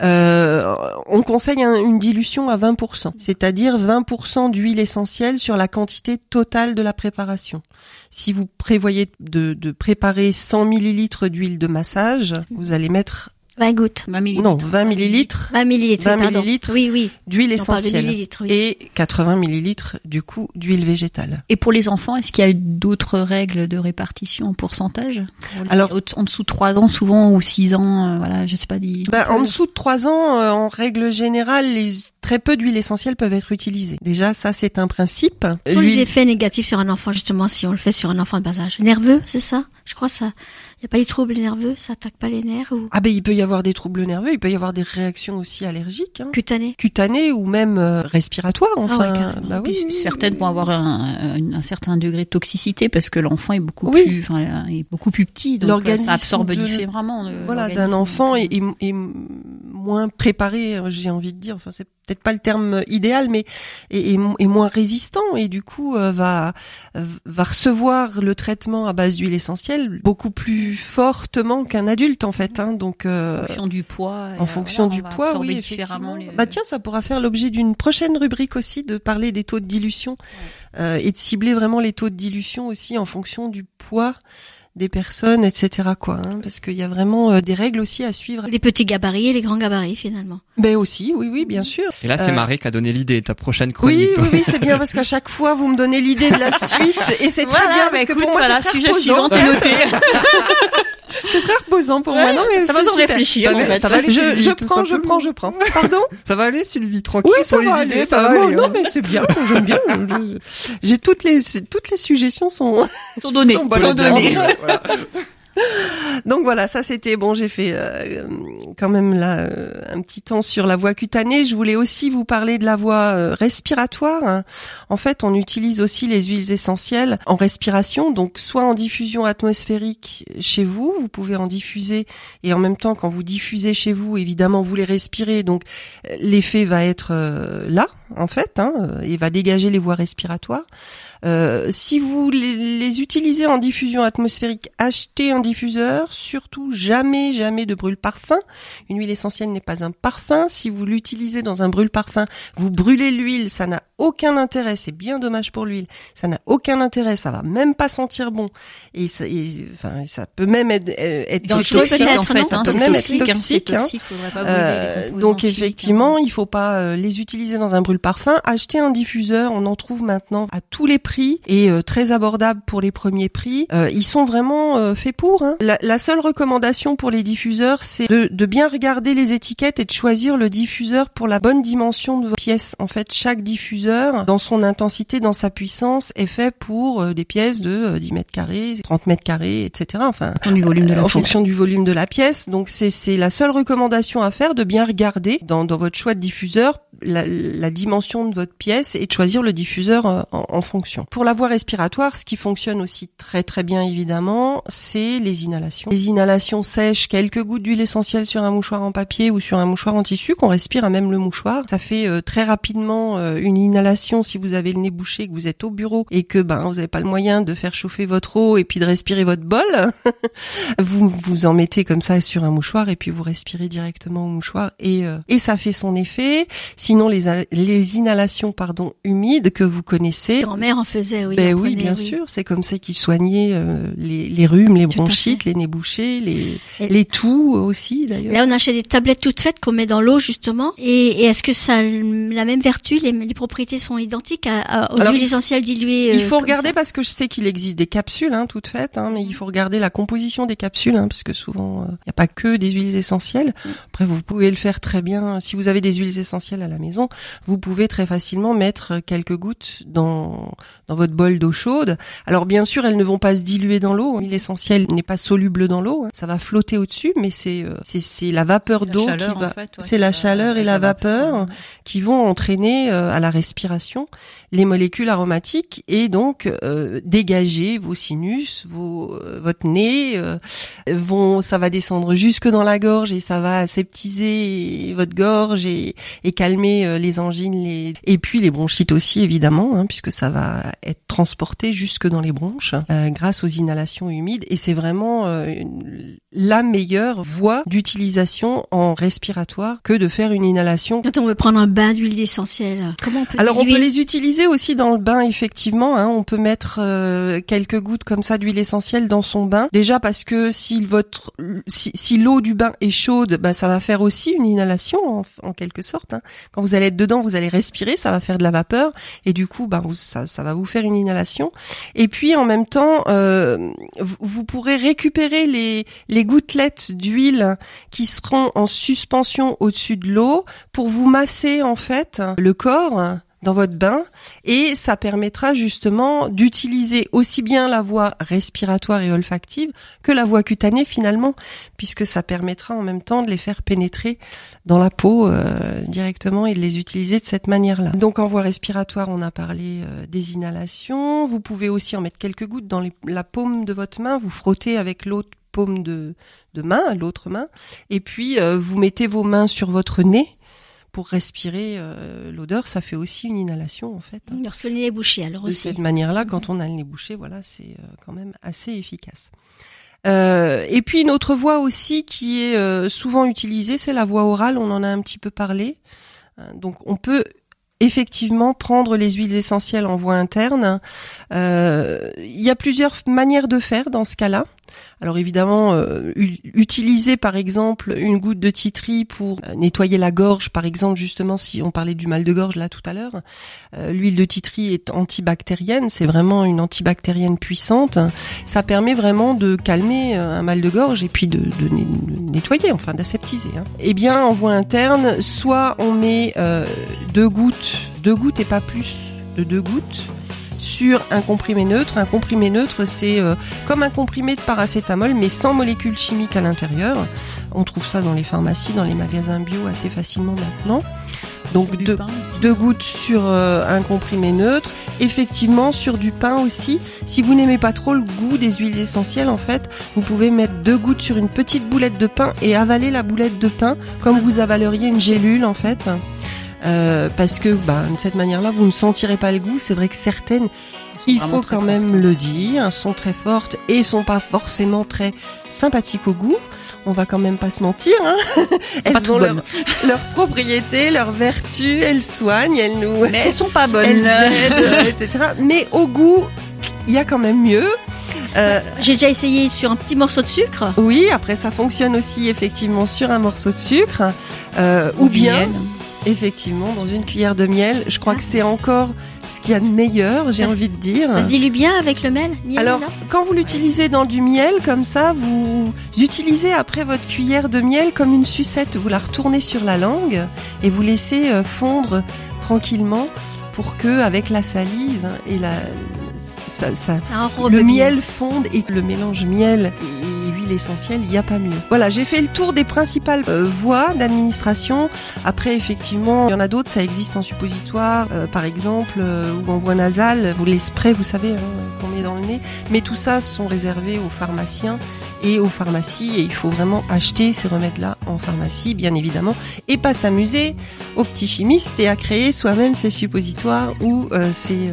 euh, on conseille un- une dilution à 20%, c'est-à-dire 20% d'huile essentielle sur la quantité totale de la préparation. Si vous prévoyez de, de préparer 100 millilitres d'huile de massage, vous allez mettre 20 gouttes. 20 millilitres. non 20 millilitres 20 millilitres. 20 oui, pardon. millilitres. Oui, oui. d'huile essentielle oui. et 80 millilitres du coup d'huile végétale. Et pour les enfants, est-ce qu'il y a d'autres règles de répartition en pourcentage? Pour les- Alors- en dessous de 3 ans souvent ou 6 ans, euh, voilà, je sais pas. Ben, en dessous de 3 ans, euh, en règle générale, les très peu d'huile essentielle peuvent être utilisées. Déjà, ça c'est un principe. Quels sont les effets négatifs sur un enfant, justement, si on le fait sur un enfant de bas âge Nerveux, c'est ça? Je crois ça. Il n'y a pas les troubles nerveux Ça attaque pas les nerfs ou Ah ben il peut y avoir des troubles nerveux, il peut y avoir des réactions aussi allergiques, hein, cutanés cutanées ou même euh, respiratoires. Ah ouais, Enfin, bah oui, Puis oui, certaines oui. vont avoir un, un- un certain degré de toxicité parce que l'enfant est beaucoup Oui. plus, enfin, est beaucoup plus petit, donc euh, L'organisme ça absorbe de- différemment. le- voilà d'un enfant est, est- est moins préparé euh, j'ai envie de dire enfin c'est peut-être pas le terme idéal mais est, est mo- est moins résistant et du coup euh, va va recevoir le traitement à base d'huile essentielle beaucoup plus fortement qu'un adulte en fait hein. donc euh, en fonction du poids. en euh, fonction voilà, du poids, oui, différemment effectivement. les- Bah tiens, ça pourra faire l'objet d'une prochaine rubrique aussi de parler des taux de dilution euh, et de cibler vraiment les taux de dilution aussi en fonction du poids des personnes, etc. Quoi, hein, parce qu'il y a vraiment euh, des règles aussi à suivre. Les petits gabarits et les grands gabarits, finalement. Ben aussi, oui, oui, bien sûr. Et là, c'est Euh, Marie qui a donné l'idée de ta prochaine Oui, chronique. oui, oui, c'est bien parce qu'à chaque fois vous me donnez l'idée de la suite et c'est très Voilà, bien bah parce que écoute, pour moi voilà, c'est très sujet suivant est noté. C'est très reposant pour moi. Non mais ça va super. réfléchir Ça en va- fait. ça va aller, Je, Sylvie, je prends, je prends, je prends. Pardon? Ça va aller, Sylvie, tranquille Oui, ça pour les idées, aller, ça va aller. Non, hein. mais c'est bien, j'aime bien. J'ai toutes les toutes les suggestions sont Sont donnés, sont sont. Voilà. Donc voilà, ça c'était bon. J'ai fait euh, quand même euh, un petit temps sur la voie cutanée. Je voulais aussi vous parler de la voie euh, respiratoire. hein. En fait, on utilise aussi les huiles essentielles en respiration, donc soit en diffusion atmosphérique chez vous, vous pouvez en diffuser et en même temps quand vous diffusez chez vous, évidemment vous les respirez, donc l'effet va être là en fait, hein, et va dégager les voies respiratoires. Euh, si vous les, les utilisez en diffusion atmosphérique, achetez un diffuseur. Surtout jamais, jamais de brûle-parfum. Une huile essentielle n'est pas un parfum. Si vous l'utilisez dans un brûle-parfum, vous brûlez l'huile, ça n'a aucun intérêt. C'est bien dommage pour l'huile. Ça n'a aucun intérêt. Ça va même pas sentir bon. Et ça, et, enfin, ça peut même être, être toxique peut-être, en fait, non hein, Ça peut c'est même être toxique, hein, toxique, hein. pas Euh, donc hein. effectivement, il faut pas euh, les utiliser dans un brûle-parfum. Acheter un diffuseur, on en trouve maintenant à tous les prix et euh, très abordable pour les premiers prix. Euh, ils sont vraiment faits pour. hein. La, la seule recommandation pour les diffuseurs, c'est de, de bien regarder les étiquettes et de choisir le diffuseur pour la bonne dimension de votre pièce. En fait, chaque diffuseur, dans son intensité, dans sa puissance, est fait pour euh, des pièces de euh, 10 mètres carrés, 30 mètres carrés, etc. Enfin, En fonction du volume de la en pièce. fonction du volume de la pièce. Donc c'est c'est la seule recommandation à faire de bien regarder dans, dans votre choix de diffuseur la, la dimension de votre pièce et de choisir le diffuseur euh, en, en fonction. Pour la voie respiratoire, ce qui fonctionne aussi très très bien évidemment, c'est les inhalations. Les inhalations sèches, quelques gouttes d'huile essentielle sur un mouchoir en papier ou sur un mouchoir en tissu qu'on respire à même le mouchoir. Ça fait euh, très rapidement euh, une inhalation si vous avez le nez bouché, que vous êtes au bureau et que ben vous n'avez pas le moyen de faire chauffer votre eau et puis de respirer votre bol. vous vous en mettez comme ça sur un mouchoir et puis vous respirez directement au mouchoir et euh, et ça fait son effet. Sinon les les inhalations pardon humides que vous connaissez. Grand-mère en faisait, oui. Ben oui, prenait, bien sûr, c'est comme ça qu'ils soignaient euh, les, les rhumes, les Tout bronchites, les nez bouchés, les, Et- les toux aussi d'ailleurs. Là, on achète des tablettes toutes faites qu'on met dans l'eau, justement. Et, et est-ce que ça a la même vertu? Les, les propriétés sont identiques à, à- aux Alors, huiles il- essentielles diluées Il euh, faut comme regarder parce que je sais qu'il existe des capsules hein, toutes faites, hein, mais il faut regarder la composition des capsules hein, parce que souvent il n'y a pas que des huiles essentielles. Après vous pouvez le faire très bien si vous avez des huiles essentielles à la maison, vous pouvez très facilement mettre quelques gouttes dans dans votre bol d'eau chaude. Alors bien sûr elles ne vont pas se diluer dans l'eau. L'huile essentielle n'est pas soluble dans l'eau, hein. ça va flotter au-dessus, mais c'est euh, c'est c'est la vapeur d'eau qui en va fait, ouais, c'est la chaleur et la vapeur qui vont entraîner euh, à la respiration les molécules aromatiques et donc euh, dégager vos sinus, vos, euh, votre nez, euh, vont, ça va descendre jusque dans la gorge et ça va aseptiser votre gorge et, et calmer euh, les angines, les... et puis les bronchites aussi évidemment, hein, puisque ça va être transporté jusque dans les bronches euh, grâce aux inhalations humides et c'est vraiment euh, une- la meilleure voie d'utilisation en respiratoire que de faire une inhalation. Quand on veut prendre un bain d'huile essentielle, comment on peut Alors on diluer peut les utiliser aussi dans le bain effectivement. Hein, on peut mettre euh, quelques gouttes comme ça d'huile essentielle dans son bain. Déjà parce que si votre si, si l'eau du bain est chaude, bah ça va faire aussi une inhalation en, en quelque sorte. hein. Quand vous allez être dedans, vous allez respirer, ça va faire de la vapeur et du coup bah ça ça va vous faire une inhalation. Et puis en même temps, euh, vous pourrez récupérer les les gouttelettes d'huile qui seront en suspension au-dessus de l'eau pour vous masser en fait le corps dans votre bain et ça permettra justement d'utiliser aussi bien la voie respiratoire et olfactive que la voie cutanée finalement puisque ça permettra en même temps de les faire pénétrer dans la peau euh, directement et de les utiliser de cette manière-là. Donc en voie respiratoire, on a parlé euh, des inhalations, vous pouvez aussi en mettre quelques gouttes dans la paume de votre main, vous frottez avec l'autre paume de, de main, l'autre main, et puis euh, vous mettez vos mains sur votre nez pour respirer euh, l'odeur, ça fait aussi une inhalation en fait. hein. Lorsque le nez est bouché, alors De aussi. cette manière-là, quand on a le nez bouché, voilà, c'est euh, quand même assez efficace. Euh, et puis une autre voie aussi qui est euh, souvent utilisée, c'est la voie orale. On en a un petit peu parlé. Donc on peut effectivement prendre les huiles essentielles en voie interne. Il y a plusieurs manières de faire dans ce cas-là. Alors évidemment, euh, utiliser par exemple une goutte de titri pour euh, nettoyer la gorge, par exemple justement si on parlait du mal de gorge là tout à l'heure, euh, l'huile de titri est antibactérienne, c'est vraiment une antibactérienne puissante. Ça permet vraiment de calmer un mal de gorge et puis de, nettoyer, enfin d'aseptiser. Hein. Eh bien, en voie interne, soit on met deux gouttes, deux gouttes et pas plus de deux gouttes sur un comprimé neutre. Un comprimé neutre, c'est euh, comme un comprimé de paracétamol, mais sans molécules chimiques à l'intérieur. On trouve ça dans les pharmacies, dans les magasins bio assez facilement maintenant. Donc deux gouttes sur euh, un comprimé neutre. Effectivement, sur du pain aussi. Si vous n'aimez pas trop le goût des huiles essentielles, en fait, vous pouvez mettre deux gouttes sur une petite boulette de pain et avaler la boulette de pain comme vous avaleriez une gélule, en fait. Euh, parce que bah, de cette manière-là, vous ne sentirez pas le goût. C'est vrai que certaines, il faut quand même fortes. le dire, sont très fortes et sont pas forcément très sympathiques au goût. On va quand même pas se mentir. Hein elles ont leur, leurs propriétés, leurs vertus, elles soignent, elles nous, Mais elles sont pas bonnes. elles aident, euh, etc. Mais au goût, il y a quand même mieux. Euh, J'ai déjà essayé sur un petit morceau de sucre. oui, après ça fonctionne aussi effectivement sur un morceau de sucre, euh, ou, bien miel. Effectivement dans une cuillère de miel. Je crois Ah. que c'est encore ce qu'il y a de meilleur, j'ai envie de dire. Ça se dilue bien avec le miel, miel Alors, quand vous l'utilisez dans du miel comme ça, vous utilisez après votre cuillère de miel comme une sucette. Vous la retournez sur la langue et vous laissez euh, fondre tranquillement pour que, avec la salive et la, ça, ça- Ça enrobe le miel fonde et le mélange miel essentielle, il n'y a pas mieux. Voilà, j'ai fait le tour des principales euh, voies d'administration. Après, effectivement, il y en a d'autres, ça existe en suppositoire, euh, par exemple, euh, ou en voie nasale, ou les sprays, vous savez, hein, qu'on met dans le nez. Mais tout ça sont réservés aux pharmaciens et aux pharmacies et il faut vraiment acheter ces remèdes-là en pharmacie, bien évidemment, et pas s'amuser aux petits chimistes et à créer soi-même ses suppositoires ou ses,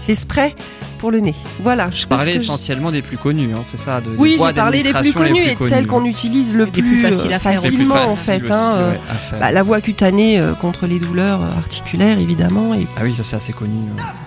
ses sprays pour le nez. Voilà. Je je- essentiellement des plus connus, hein, c'est ça de, Oui, j'ai parlé des plus connus et de celles qu'on utilise le plus, plus faciles à euh, faire. Facilement en fait. aussi, hein, euh, ouais, bah, la voie cutanée euh, contre les douleurs articulaires évidemment et Ah oui, ça c'est assez connu.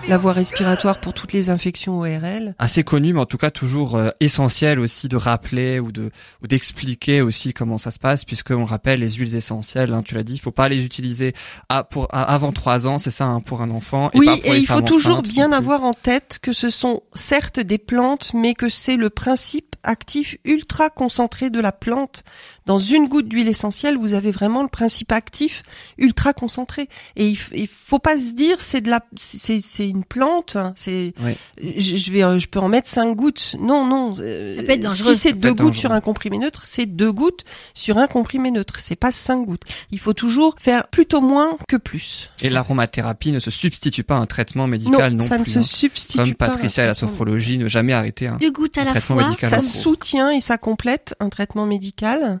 La voie respiratoire pour toutes les infections ORL. Assez connu, mais en tout cas toujours euh, essentiel aussi de rappeler ou de ou d'expliquer aussi comment ça se passe, puisque on rappelle les huiles essentielles. Hein, tu l'as dit, il faut pas les utiliser à, pour à- avant trois ans, c'est ça, hein, pour un enfant. Et Oui, pas pour et il faut toujours bien plus. avoir en tête que ce sont certes des plantes, mais que c'est le principe actif ultra concentré de la plante. Dans une goutte d'huile essentielle, vous avez vraiment le principe actif ultra concentré. Et il, il faut pas se dire c'est de la, c'est c'est une plante. hein, C'est, je, je vais, je peux en mettre cinq gouttes. Non, non. euh, Ça peut être dangereux. Si c'est deux gouttes dangereux. sur un comprimé neutre, c'est deux gouttes sur un comprimé neutre. C'est pas cinq gouttes. Il faut toujours faire plutôt moins que plus. Et l'aromathérapie ne se substitue pas à un traitement médical non, ça ne se hein. substitue Comme pas. Patricia et la sophrologie, ne jamais arrêter un, Deux gouttes à un la traitement fois. médical Ça soutient et ça complète un traitement médical.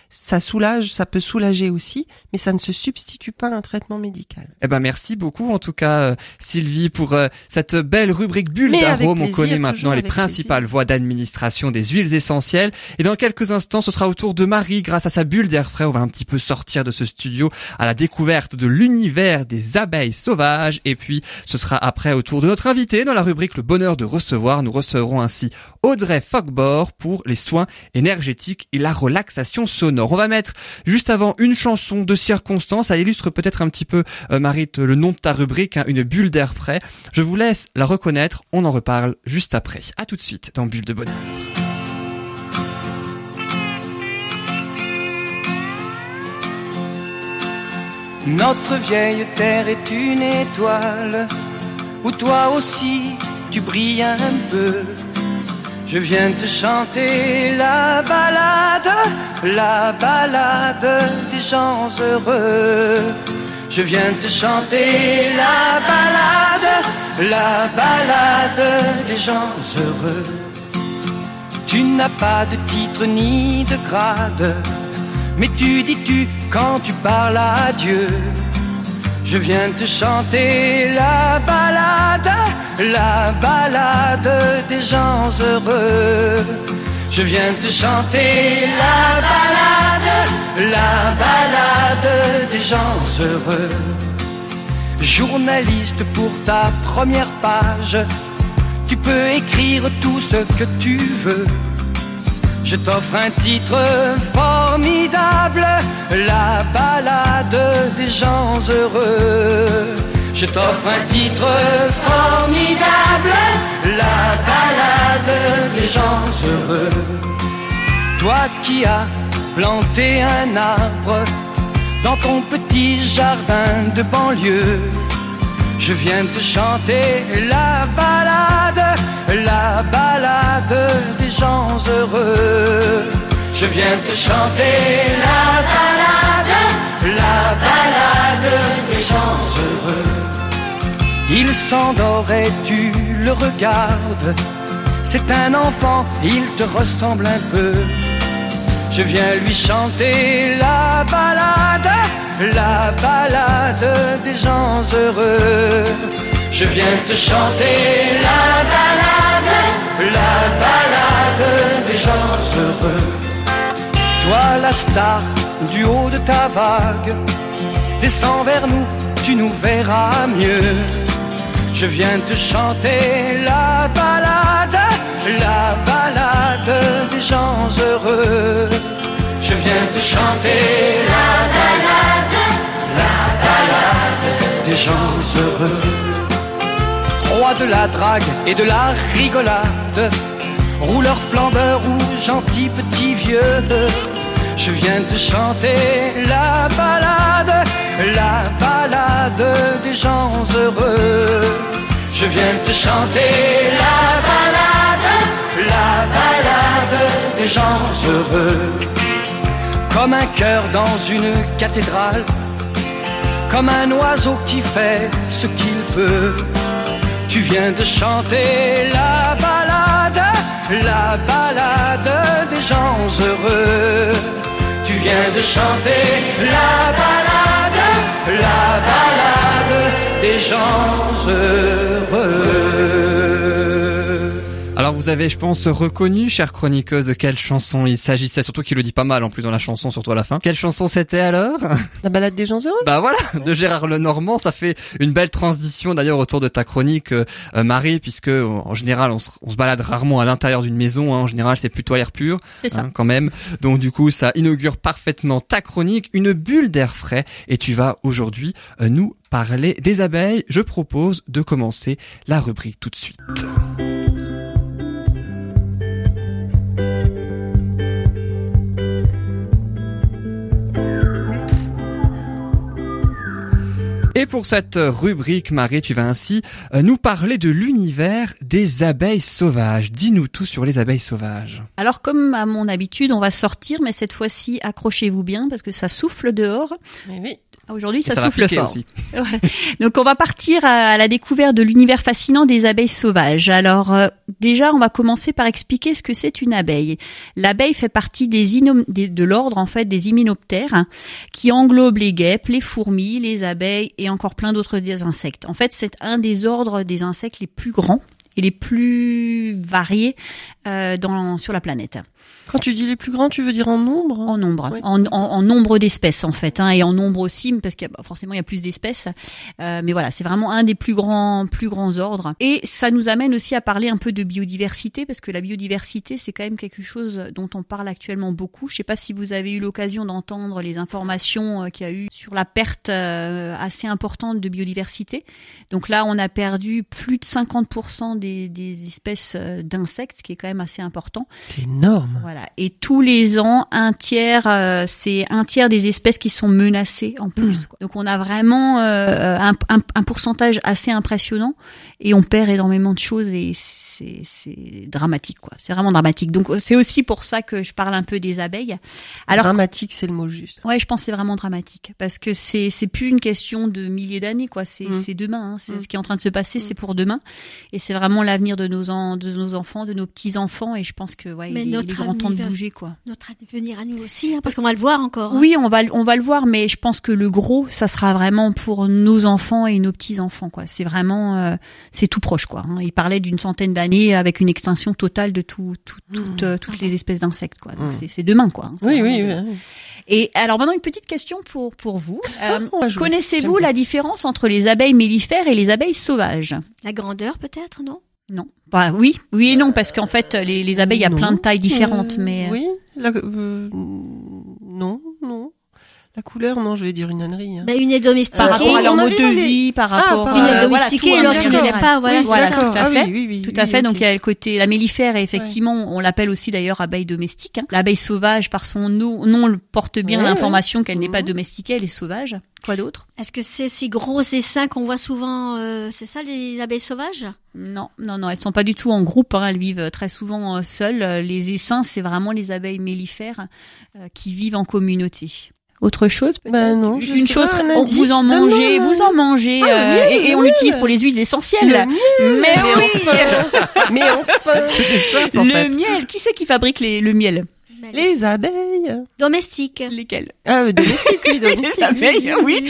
Ça soulage, ça peut soulager aussi, mais ça ne se substitue pas à un traitement médical. Eh ben merci beaucoup en tout cas euh, Sylvie pour euh, cette belle rubrique bulle Mais avec d'arôme. On connaît maintenant les principales voies d'administration des huiles essentielles. Et dans quelques instants, ce sera au tour de Marie. Grâce à sa bulle d'air frais, on va un petit peu sortir de ce studio à la découverte de l'univers des abeilles sauvages. Et puis ce sera après au tour de notre invité dans la rubrique Le bonheur de recevoir. Nous recevrons ainsi Audrey Fogbor pour les soins énergétiques et la relaxation sonore. On va mettre juste avant une chanson de circonstance. Ça illustre peut-être un petit peu, euh, Marie, te- le nom de ta rubrique, hein, une bulle d'air frais. Je vous laisse la reconnaître. On en reparle juste après. À tout de suite dans Bulle de bonheur. Notre vieille terre est une étoile où toi aussi tu brilles un peu. Je viens te chanter la balade, la balade des gens heureux. Je viens te chanter la balade, la balade des gens heureux. Tu n'as pas de titre ni de grade, mais tu dis tu quand tu parles à Dieu. Je viens te chanter la balade, la balade des gens heureux. Je viens te chanter la balade, la balade des gens heureux. Journaliste pour ta première page, tu peux écrire tout ce que tu veux. Je t'offre un titre formidable, la balade des gens heureux. Je t'offre un titre formidable, la balade des gens heureux. Toi qui as planté un arbre dans ton petit jardin de banlieue. Je viens te chanter la balade, la balade des gens heureux. Je viens te chanter la balade, la balade des gens heureux. Il s'endort et tu le regardes. C'est un enfant, il te ressemble un peu. Je viens lui chanter la balade, la balade des gens heureux. Je viens te chanter la balade, la balade des gens heureux. Toi la star du haut de ta vague, descends vers nous, tu nous verras mieux. Je viens te chanter la balade, la balade des gens heureux. Je viens te chanter la balade, la balade des gens heureux. De la drague et de la rigolade, rouleur flambeur ou gentil petit vieux. Je viens te chanter la balade, la balade des gens heureux. Je viens te chanter la balade, la balade des gens heureux. Comme un cœur dans une cathédrale, comme un oiseau qui fait ce qu'il peut. Tu viens de chanter la balade, la balade des gens heureux. Tu viens de chanter la balade, la balade des gens heureux. Alors vous avez, je pense, reconnu, chère chroniqueuse, de quelle chanson il s'agissait, surtout qu'il le dit pas mal en plus dans la chanson, surtout à la fin. Quelle chanson c'était alors? La balade des gens heureux Bah voilà, de Gérard Lenormand, ça fait une belle transition d'ailleurs autour de ta chronique, euh, euh, Marie, puisque en général on se, on se balade rarement à l'intérieur d'une maison, hein. en général c'est plutôt à l'air pur, C'est ça. hein, quand même. Donc du coup ça inaugure parfaitement ta chronique, une bulle d'air frais, et tu vas aujourd'hui euh, nous parler des abeilles. Je propose de commencer la rubrique tout de suite. Pour cette rubrique, Marie, tu vas ainsi euh, nous parler de l'univers des abeilles sauvages. Dis-nous tout sur les abeilles sauvages. Alors comme à mon habitude, on va sortir, mais cette fois-ci, accrochez-vous bien parce que ça souffle dehors. Oui, oui. Aujourd'hui, Et ça, souffle fort. aussi. Ouais. Donc on va partir à la découverte de l'univers fascinant des abeilles sauvages. Alors euh, déjà, on va commencer par expliquer ce que c'est une abeille. L'abeille fait partie des, inom- des- de l'ordre en fait des hyménoptères, hein, qui englobe les guêpes, les fourmis, les abeilles et encore plein d'autres insectes. En fait, c'est un des ordres des insectes les plus grands et les plus variés euh, dans, sur la planète. Quand tu dis les plus grands, tu veux dire en nombre En nombre, Oui. en, en- en nombre d'espèces en fait, hein, et en nombre aussi parce que bah, forcément il y a plus d'espèces. Euh, mais voilà, c'est vraiment un des plus grands, plus grands ordres. Et ça nous amène aussi à parler un peu de biodiversité parce que la biodiversité c'est quand même quelque chose dont on parle actuellement beaucoup. Je sais pas si vous avez eu l'occasion d'entendre les informations euh, qu'il y a eu sur la perte euh, assez importante de biodiversité. Donc là, on a perdu plus de 50% des, des espèces euh, d'insectes, ce qui est quand même assez important. C'est énorme. Voilà. Et tous les ans, un tiers, euh, c'est un tiers des espèces qui sont menacées en plus. quoi. Donc on a vraiment euh, un, un- un pourcentage assez impressionnant et on perd énormément de choses et c'est c'est dramatique quoi. C'est vraiment dramatique. Donc c'est aussi pour ça que je parle un peu des abeilles. Alors Dramatique, c'est le mot juste. Ouais, je pense que c'est vraiment dramatique parce que c'est c'est plus une question de milliers d'années quoi. C'est Mm. c'est demain. hein. C'est Mm. ce qui est en train de se passer, c'est pour demain et c'est vraiment l'avenir de nos en- de nos enfants, de nos petits enfants et je pense que ouais, Mais il est, il est notre grand temps de avenir- bouger quoi. Notre avenir à nous aussi, hein, parce qu'on va le voir encore. hein. Oui, on va le- on va le voir, mais je pense que le gros, ça sera vraiment pour nos enfants et nos petits enfants quoi. C'est vraiment euh, c'est tout proche quoi. hein. Il parlait d'une centaine d'années avec une extinction totale de tout, tout- toutes, euh, toutes les espèces d'insectes quoi. Donc Mm. c'est demain quoi. hein. Oui, oui, demain. oui. Et alors maintenant une petite question pour pour vous. Euh, Ah, jouer. Connaissez-vous la différence entre les abeilles mellifères et les abeilles sauvages? La grandeur peut-être, non? Non. Bah oui, oui et non parce qu'en fait les, les abeilles il y a Non. plein de tailles différentes, mais euh, Oui, la, euh, non, non. La couleur, non, je vais dire une ânerie. hein. ben, Une est domestiquée. par rapport à leur on mode de vie, par Ah, rapport par Une euh, est rapport- voilà, domestiquée l'autre général. ne l'est pas. Voilà, Oui, c'est Voilà, ça. tout à Ah fait. oui, oui, oui, Tout oui, à fait. Donc il y a le côté la mellifère et effectivement on l'appelle aussi d'ailleurs abeille domestique. hein. L'abeille sauvage par son nom, porte bien Ouais, l'information qu'elle n'est pas Mhm. domestiquée, elle est sauvage. Quoi d'autre? Est-ce que c'est ces gros essaims qu'on voit souvent euh, C'est ça les abeilles sauvages? Non, non, non, elles sont pas du tout en groupe. hein. Elles vivent très souvent euh, seules. Les essaims, c'est vraiment les abeilles mellifères euh, qui vivent en communauté. Autre chose peut-être Ben non, je Une chose, pas, un on- vous en non, mangez, non, vous en mangez, Ah, euh, miel, et, et on l'utilise pour les huiles essentielles. Le miel, Mais oui, enfin. Mais enfin, ça, en le fait. miel. Qui c'est qui fabrique les, le miel les abeilles. Domestiques. Lesquels Ah, euh, domestiques, oui, domestiques. Les abeilles, oui.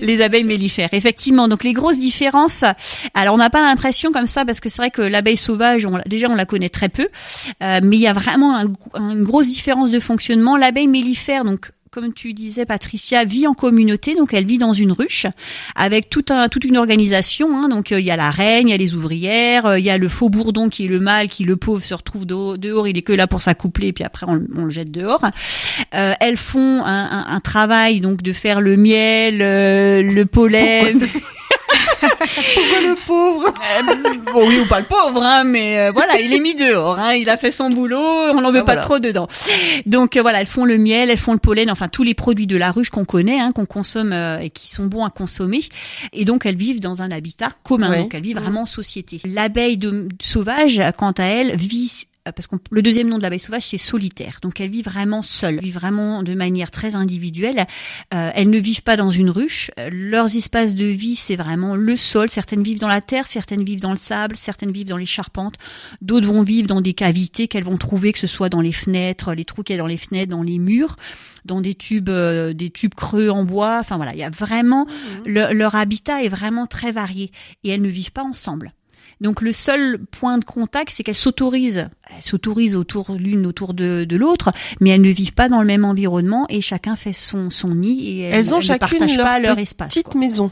Les abeilles mellifères, effectivement. Donc les grosses différences. Alors on n'a pas l'impression comme ça parce que c'est vrai que l'abeille sauvage, on, déjà on la connaît très peu, Euh, mais il y a vraiment un une grosse différence de fonctionnement. L'abeille mellifère, donc comme tu disais, Patricia vit en communauté, donc elle vit dans une ruche avec tout un, toute une organisation. hein. donc euh, il y a la reine, il y a les ouvrières, euh, il y a le faux bourdon qui est le mâle, qui le pauvre se retrouve dehors, dehors, il est que là pour s'accoupler, puis après on, le- on le jette dehors. Euh, elles font un, un- un travail donc de faire le miel, euh, le pollen. Pourquoi le pauvre? Euh, bon oui ou pas le pauvre, hein, mais euh, voilà, il est mis dehors. Hein, il a fait son boulot, on n'en veut Ah, pas voilà. trop dedans. Donc euh, voilà, elles font le miel, elles font le pollen, enfin tous les produits de la ruche qu'on connaît, hein, qu'on consomme euh, et qui sont bons à consommer. Et donc elles vivent dans un habitat commun, Ouais. donc elles vivent Mhm. vraiment en société. L'abeille de- sauvage, quant à elle, vit parce que le deuxième nom de l'abeille sauvage c'est solitaire. Donc elle vit vraiment seule, elle vit vraiment de manière très individuelle. Euh, elles ne vivent pas dans une ruche. Euh, Leurs espaces de vie c'est vraiment le sol. Certaines vivent dans la terre, certaines vivent dans le sable, certaines vivent dans les charpentes. D'autres vont vivre dans des cavités qu'elles vont trouver, que ce soit dans les fenêtres, les trous qu'il y a dans les fenêtres, dans les murs, dans des tubes, euh, des tubes creux en bois. Enfin voilà, il y a vraiment le- leur habitat est vraiment très varié et elles ne vivent pas ensemble. Donc le seul point de contact, c'est qu'elles s'autorisent, elles s'autorisent autour l'une autour de, de l'autre, mais elles ne vivent pas dans le même environnement et chacun fait son son nid et elles, Elles ont elles ne chacune partagent leur pas leur espace. Petite quoi. maison.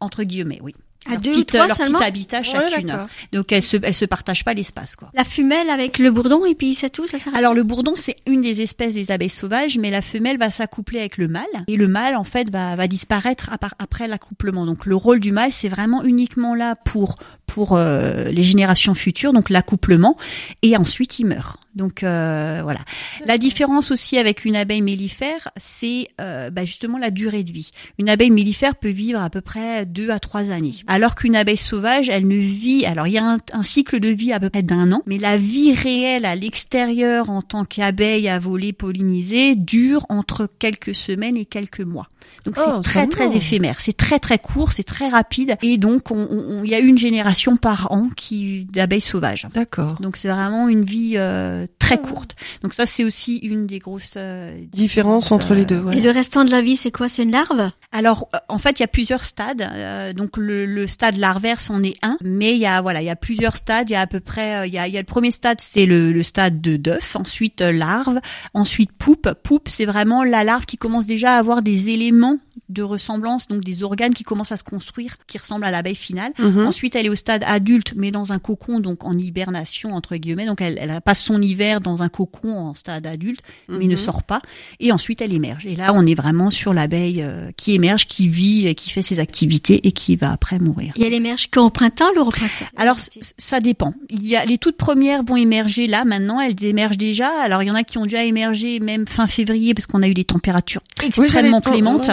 Entre guillemets, oui. À leur deux ou petite, trois leur seulement petit habitat chacune. Donc elles se elles se partagent pas l'espace quoi. La femelle avec le bourdon et puis c'est tout, ça s'arrête. Alors le bourdon c'est une des espèces des abeilles sauvages, mais la femelle va s'accoupler avec le mâle et le mâle en fait va, va disparaître après l'accouplement. Donc le rôle du mâle c'est vraiment uniquement là pour pour euh, les générations futures, donc l'accouplement et ensuite il meurt. Donc euh, voilà. La différence aussi avec une abeille mellifère, c'est euh, bah, justement la durée de vie. Une abeille mellifère peut vivre à peu près deux à trois années, alors qu'une abeille sauvage, elle ne vit. Alors il y a un, un cycle de vie à peu près d'un an, mais la vie réelle à l'extérieur en tant qu'abeille à voler pollinisée dure entre quelques semaines et quelques mois. Donc Oh, c'est très ça très va. éphémère, c'est très très court, c'est très rapide, et donc on- on- il y a une génération par an qui d'abeilles sauvages. D'accord. Donc c'est vraiment une vie euh, très Ah courte. Donc ça c'est aussi une des grosses euh, Différence différences, entre euh, les deux. ouais. Et le restant de la vie, c'est quoi? C'est une larve? Alors euh, en fait il y a plusieurs stades. Euh, donc le, le stade larvaire c'en est un, mais il y a voilà il y a plusieurs stades. Il y a à peu près euh, il y a, il y a le premier stade c'est le, le stade de d'œuf, ensuite euh, larve, ensuite poupe. Poupe c'est vraiment la larve qui commence déjà à avoir des éléments de ressemblance, donc des organes qui commencent à se construire, qui ressemblent à l'abeille finale. Mhm. Ensuite, elle est au stade adulte, mais dans un cocon, donc en hibernation entre guillemets. Donc, elle, elle passe son hiver dans un cocon en stade adulte, mais ne Mhm. sort pas. Et ensuite, elle émerge. Et là, on est vraiment sur l'abeille euh, qui émerge, qui vit, et qui fait ses activités et qui va après mourir. Et elle émerge quand au printemps, le au printemps Alors ça dépend. Il y a les toutes premières vont émerger là maintenant, elles émergent déjà. Alors il y en a qui ont déjà émergé même fin février parce qu'on a eu des températures extrêmement clémentes.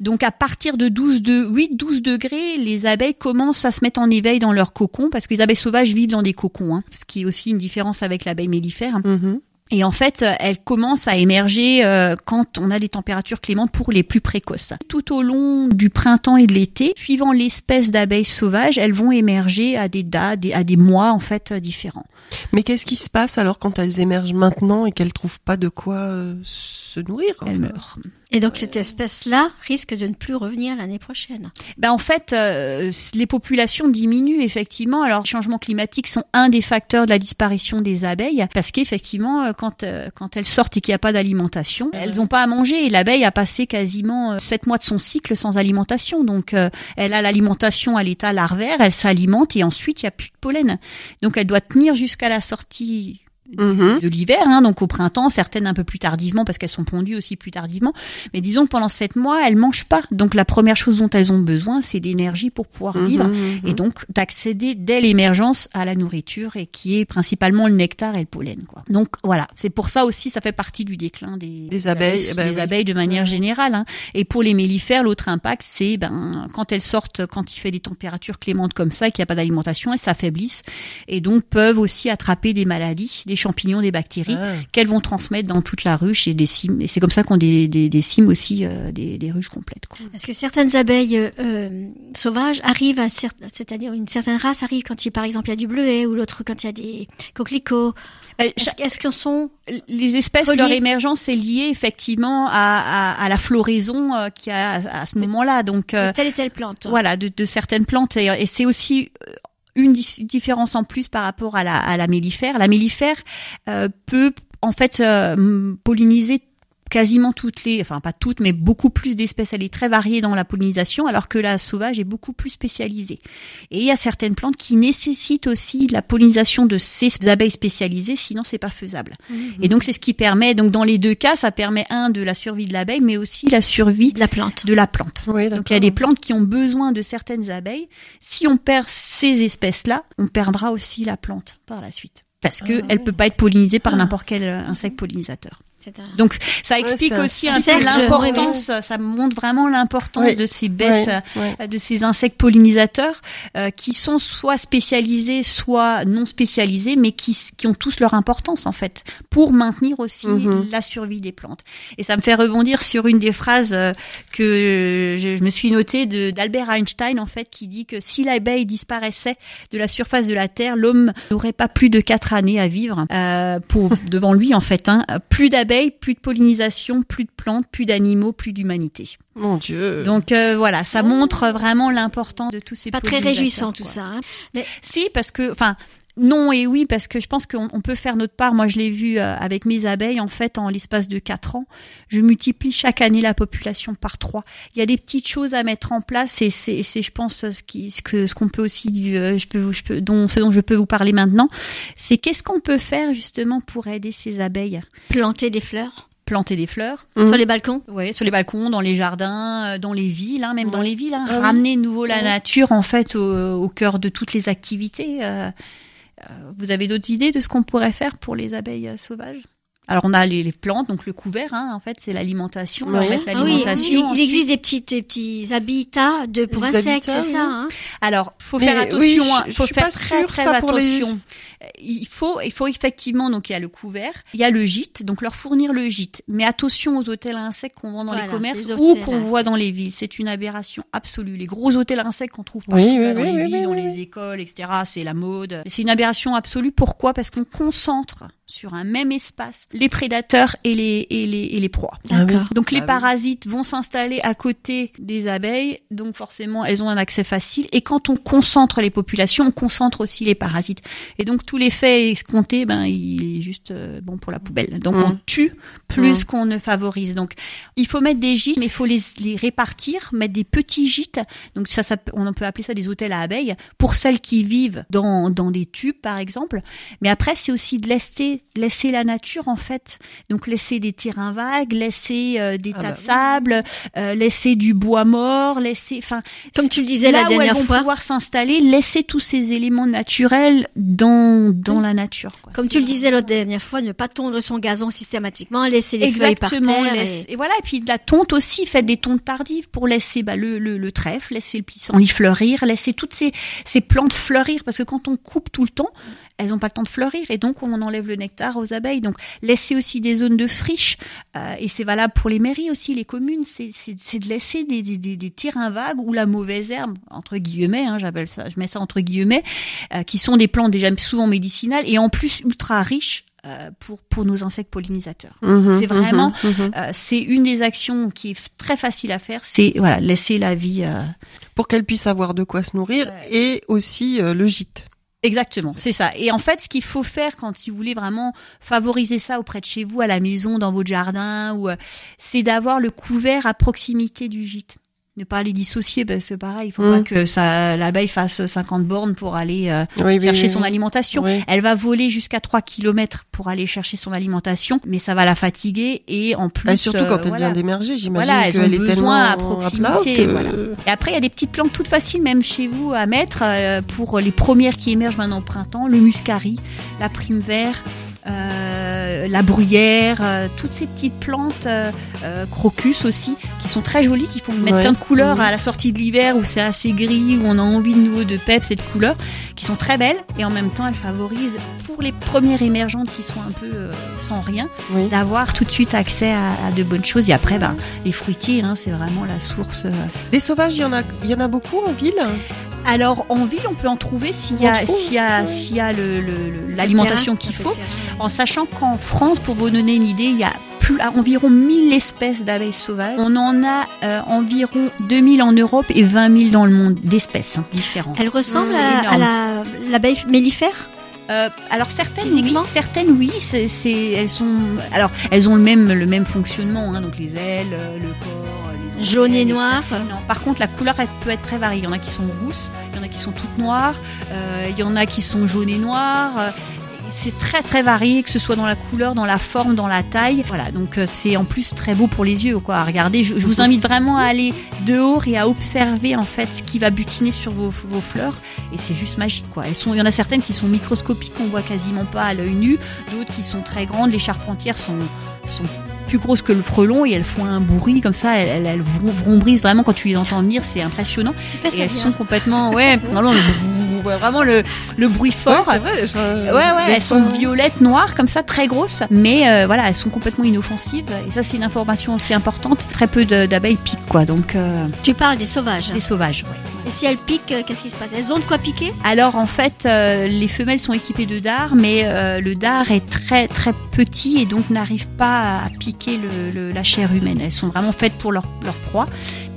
Donc à partir de 12 de 8 12 degrés, les abeilles commencent à se mettre en éveil dans leur cocon parce que les abeilles sauvages vivent dans des cocons, hein, ce qui est aussi une différence avec l'abeille mellifère. Mhm. Et en fait, euh, elles commencent à émerger euh, quand on a des températures clémentes pour les plus précoces. Tout au long du printemps et de l'été, suivant l'espèce d'abeilles sauvages, elles vont émerger à des dates, à des mois en fait euh, différents. Mais qu'est-ce qui se passe alors quand elles émergent maintenant et qu'elles trouvent pas de quoi euh, se nourrir Elles meurent. Et donc cette espèce-là risque de ne plus revenir l'année prochaine. Ben en fait, euh, les populations diminuent effectivement. Alors, les changements climatiques sont un des facteurs de la disparition des abeilles, parce qu'effectivement, euh, quand euh, quand elles sortent et qu'il n'y a pas d'alimentation, elles n'ont pas à manger. Et l'abeille a passé quasiment sept mois de son cycle sans alimentation. Donc, euh, elle a l'alimentation à l'état larvaire, elle s'alimente et ensuite il n'y a plus de pollen. Donc, elle doit tenir jusqu'à la sortie Mhm. de l'hiver, hein, donc au printemps, certaines un peu plus tardivement parce qu'elles sont pondues aussi plus tardivement. Mais disons que pendant sept mois, elles mangent pas. Donc la première chose dont elles ont besoin, c'est d'énergie pour pouvoir Mhm, vivre mhm. et donc d'accéder dès l'émergence à la nourriture et qui est principalement le nectar et le pollen. Quoi. Donc voilà, c'est pour ça aussi, ça fait partie du déclin des, Des abeilles, des, eh ben oui. abeilles de manière générale. hein. Et pour les mellifères, l'autre impact, c'est ben quand elles sortent, quand il fait des températures clémentes comme ça, et qu'il n'y a pas d'alimentation, elles s'affaiblissent et donc peuvent aussi attraper des maladies, des champignons, des bactéries Ah. qu'elles vont transmettre dans toute la ruche et des cimes. Et c'est comme ça qu'on des, des, des cimes aussi, euh, des, des ruches complètes. Quoi. Est-ce que certaines abeilles euh, euh, sauvages arrivent à cer- c'est-à-dire une certaine race arrive quand il par exemple il y a du bleuet ou l'autre quand il y a des coquelicots? Euh, Est-ce est-ce qu'elles sont les espèces, Reliées? leur émergence est liée effectivement à, à, à la floraison euh, qu'il y a à, à ce moment-là. Donc euh, de telle et telle plante voilà, de, de certaines plantes. Et, et c'est aussi une dif- différence en plus par rapport à la, à la mellifère. La mellifère euh, peut en fait euh, polliniser quasiment toutes les, enfin pas toutes, mais beaucoup plus d'espèces. Elle est très variée dans la pollinisation, alors que la sauvage est beaucoup plus spécialisée. Et il y a certaines plantes qui nécessitent aussi la pollinisation de ces abeilles spécialisées, sinon c'est pas faisable. Et donc c'est ce qui permet, donc dans les deux cas, ça permet un de la survie de l'abeille, mais aussi la survie de la plante. de la plante. Oui, Donc il y a des plantes qui ont besoin de certaines abeilles. Si on perd ces espèces-là, on perdra aussi la plante par la suite. Parce que Ah elle ouais. peut pas être pollinisée par n'importe quel euh, insecte pollinisateur. Donc ça explique aussi un peu l'importance, ça montre vraiment l'importance Oui, de ces bêtes, euh, de ces insectes pollinisateurs euh, qui sont soit spécialisés, soit non spécialisés, mais qui, qui ont tous leur importance en fait pour maintenir aussi Mhm. la survie des plantes. Et ça me fait rebondir sur une des phrases euh, que je, je me suis notée de d'Albert Einstein en fait qui dit que si l'abeille disparaissait de la surface de la Terre, l'homme n'aurait pas plus de quatre années à vivre euh, pour devant lui en fait. Hein. Plus d'abeilles, plus de pollinisation, plus de plantes, plus d'animaux, plus d'humanité. Mon Dieu. Donc euh, voilà, ça montre vraiment l'importance de tous ces Pas très réjouissant tout ça. hein. Mais Si, parce que, enfin, non et oui, parce que je pense qu'on on peut faire notre part. Moi, je l'ai vu euh, avec mes abeilles, en fait, en l'espace de quatre ans, je multiplie chaque année la population par trois. Il y a des petites choses à mettre en place, et c'est, c'est, je pense, ce qui, ce que, ce qu'on peut aussi, euh, je peux, je peux, dont, ce dont je peux vous parler maintenant, c'est qu'est-ce qu'on peut faire justement pour aider ces abeilles? Planter des fleurs Planter des fleurs, sur les balcons. Ouais, sur les balcons, dans les jardins, euh, dans les villes, hein, même dans Ouais. les villes, hein, Ah oui. ramener de nouveau la Ouais. nature en fait au, au cœur de toutes les activités. euh, Vous avez d'autres idées de ce qu'on pourrait faire pour les abeilles euh, sauvages? Alors on a les, les plantes, donc le couvert, hein, en fait c'est l'alimentation. Ouais. En fait, Ah oui, il, il existe des petits, des petits habitats de pour Des insectes, habitats, c'est oui. ça hein Alors, faut Mais faire attention. je- hein, je faut faire pas très sûre, très ça, pour les- attention. Il faut, il faut effectivement donc il y a le couvert, il y a le gîte, donc leur fournir le gîte. Mais attention aux hôtels à insectes qu'on vend dans Voilà, les commerces ces ou qu'on voit dans les villes. C'est une aberration absolue. Les gros hôtels à insectes qu'on trouve oui, dans oui, les oui, villes, oui, dans oui. les écoles, etc. C'est la mode. C'est une aberration absolue. Pourquoi? Parce qu'on concentre sur un même espace les prédateurs et les et les et les proies. Ah. Donc les Ah oui. parasites vont s'installer à côté des abeilles, donc forcément elles ont un accès facile. Et quand on concentre les populations, on concentre aussi les parasites. Et donc tout l'effet escompté, ben il est juste euh, bon pour la poubelle. Donc on tue plus Mm. qu'on ne favorise. Donc il faut mettre des gîtes, mais il faut les, les répartir, mettre des petits gîtes. Donc ça, ça, on peut appeler ça des hôtels à abeilles pour celles qui vivent dans dans des tubes par exemple. Mais après c'est aussi de laisser laisser la nature en fait. Donc laisser des terrains vagues, laisser euh, des Ah tas bah de sable, euh, laisser du bois mort, laisser, enfin, Comme tu le disais là la où elles dernière vont fois, pouvoir s'installer, laisser tous ces éléments naturels dans dans la nature. quoi. comme tu le disais la dernière fois, ne pas tondre son gazon systématiquement, laisser les feuilles par Exactement. terre. laisse- et- et... voilà. Et puis de la tonte aussi, faites des tontes tardives pour laisser bah, le, le, le trèfle, laisser le pissenlit fleurir, laisser toutes ces, ces plantes fleurir, parce que quand on coupe tout le temps, elles n'ont pas le temps de fleurir et donc on enlève le nectar aux abeilles. Donc laisser aussi des zones de friche euh, et c'est valable pour les mairies aussi, les communes, c'est de laisser des, des, des, des terrains vagues où la mauvaise herbe entre guillemets, hein, j'appelle ça, je mets ça entre guillemets, euh, qui sont des plantes déjà souvent médicinales et en plus ultra riches euh, pour pour nos insectes pollinisateurs. Mhm, C'est vraiment- mhm, mhm. Euh, c'est une des actions qui est très facile à faire, c'est voilà laisser la vie. euh, Pour qu'elle puisse avoir de quoi se nourrir Ouais. et aussi euh, le gîte. Exactement, c'est ça. Et en fait, ce qu'il faut faire quand si vous voulez vraiment favoriser ça auprès de chez vous, à la maison, dans votre jardin, ou euh, c'est d'avoir le couvert à proximité du gîte. Ne pas les dissocier, parce que c'est pareil, il faut Mm. pas que ça l'abeille fasse 50 bornes pour aller euh, Oui, chercher oui, son alimentation. Elle va voler jusqu'à 3 kilomètres pour aller chercher son alimentation, mais ça va la fatiguer et en plus surtout quand euh, elle voilà. vient d'émerger, j'imagine Voilà, qu'elle est besoin à proximité, que- voilà. Et après, il y a des petites plantes toutes faciles, même chez vous, à mettre euh, pour les premières qui émergent maintenant au printemps, le muscari, la prime vert, la bruyère, euh, toutes ces petites plantes, euh, euh, crocus aussi, qui sont très jolies, qui font mettre Ouais. plein de couleurs Mhm. à la sortie de l'hiver où c'est assez gris, où on a envie de nouveau de peps et de couleurs, qui sont très belles et en même temps elles favorisent pour les premières émergentes qui sont un peu euh, sans rien, Oui. d'avoir tout de suite accès à, à de bonnes choses. Et après, ben, les fruitiers, hein, c'est vraiment la source. euh. Les sauvages, il y en a, il y en a beaucoup en ville? Alors en ville, on peut en trouver s'il y a, s'il y a, s'il y a le- l'alimentation qu'il faut. En sachant qu'en France, pour vous donner une idée, il y a plus, à environ 1000 espèces d'abeilles sauvages. On en a euh, environ 2000 en Europe et 20 000 dans le monde d'espèces hein, différentes. Elle ressemble à, à la l'abeille mellifère Euh, alors certaines oui, certaines oui, c'est, c'est, elles sont, alors elles ont le même le même fonctionnement, hein, donc les ailes, euh, le corps, jaune et noir. Non, par contre, la couleur elle peut être très variée. Il y en a qui sont rousses, il y en a qui sont toutes noires, euh, il y en a qui sont jaunes et noires. euh, c'est très très varié, que ce soit dans la couleur, dans la forme, dans la taille. Voilà, donc euh, c'est en plus très beau pour les yeux, quoi. À regarder, je, je vous invite vraiment à aller dehors et à observer en fait ce qui va butiner sur vos, vos fleurs. Et c'est juste magique, quoi. Elles sont, il y en a certaines qui sont microscopiques, qu'on voit quasiment pas à l'œil nu, d'autres qui sont très grandes. Les charpentières sont sont plus grosses que le frelon et elles font un bruit comme ça, elles, elles, elles vrom- vrombrisent vraiment quand tu les entends venir, c'est impressionnant. Tu fais Et elles bien. sont complètement, ouais, vraiment le, vraiment le, le bruit fort. Ouais, c'est vrai. je- Ouais, ouais, des elles sont violettes, noires, comme ça, très grosses. Mais euh, voilà, elles sont complètement inoffensives. Et ça, c'est une information aussi importante. Très peu de- d'abeilles piquent, quoi. Donc, euh, Tu parles des sauvages. les sauvages, ouais. Et si elles piquent, euh, qu'est-ce qui se passe? Elles ont de quoi piquer? Alors, en fait, euh, les femelles sont équipées de dards, mais euh, le dard est très, très petit et donc n'arrive pas à piquer le, le- la chair humaine. Elles sont vraiment faites pour leur, leur proie,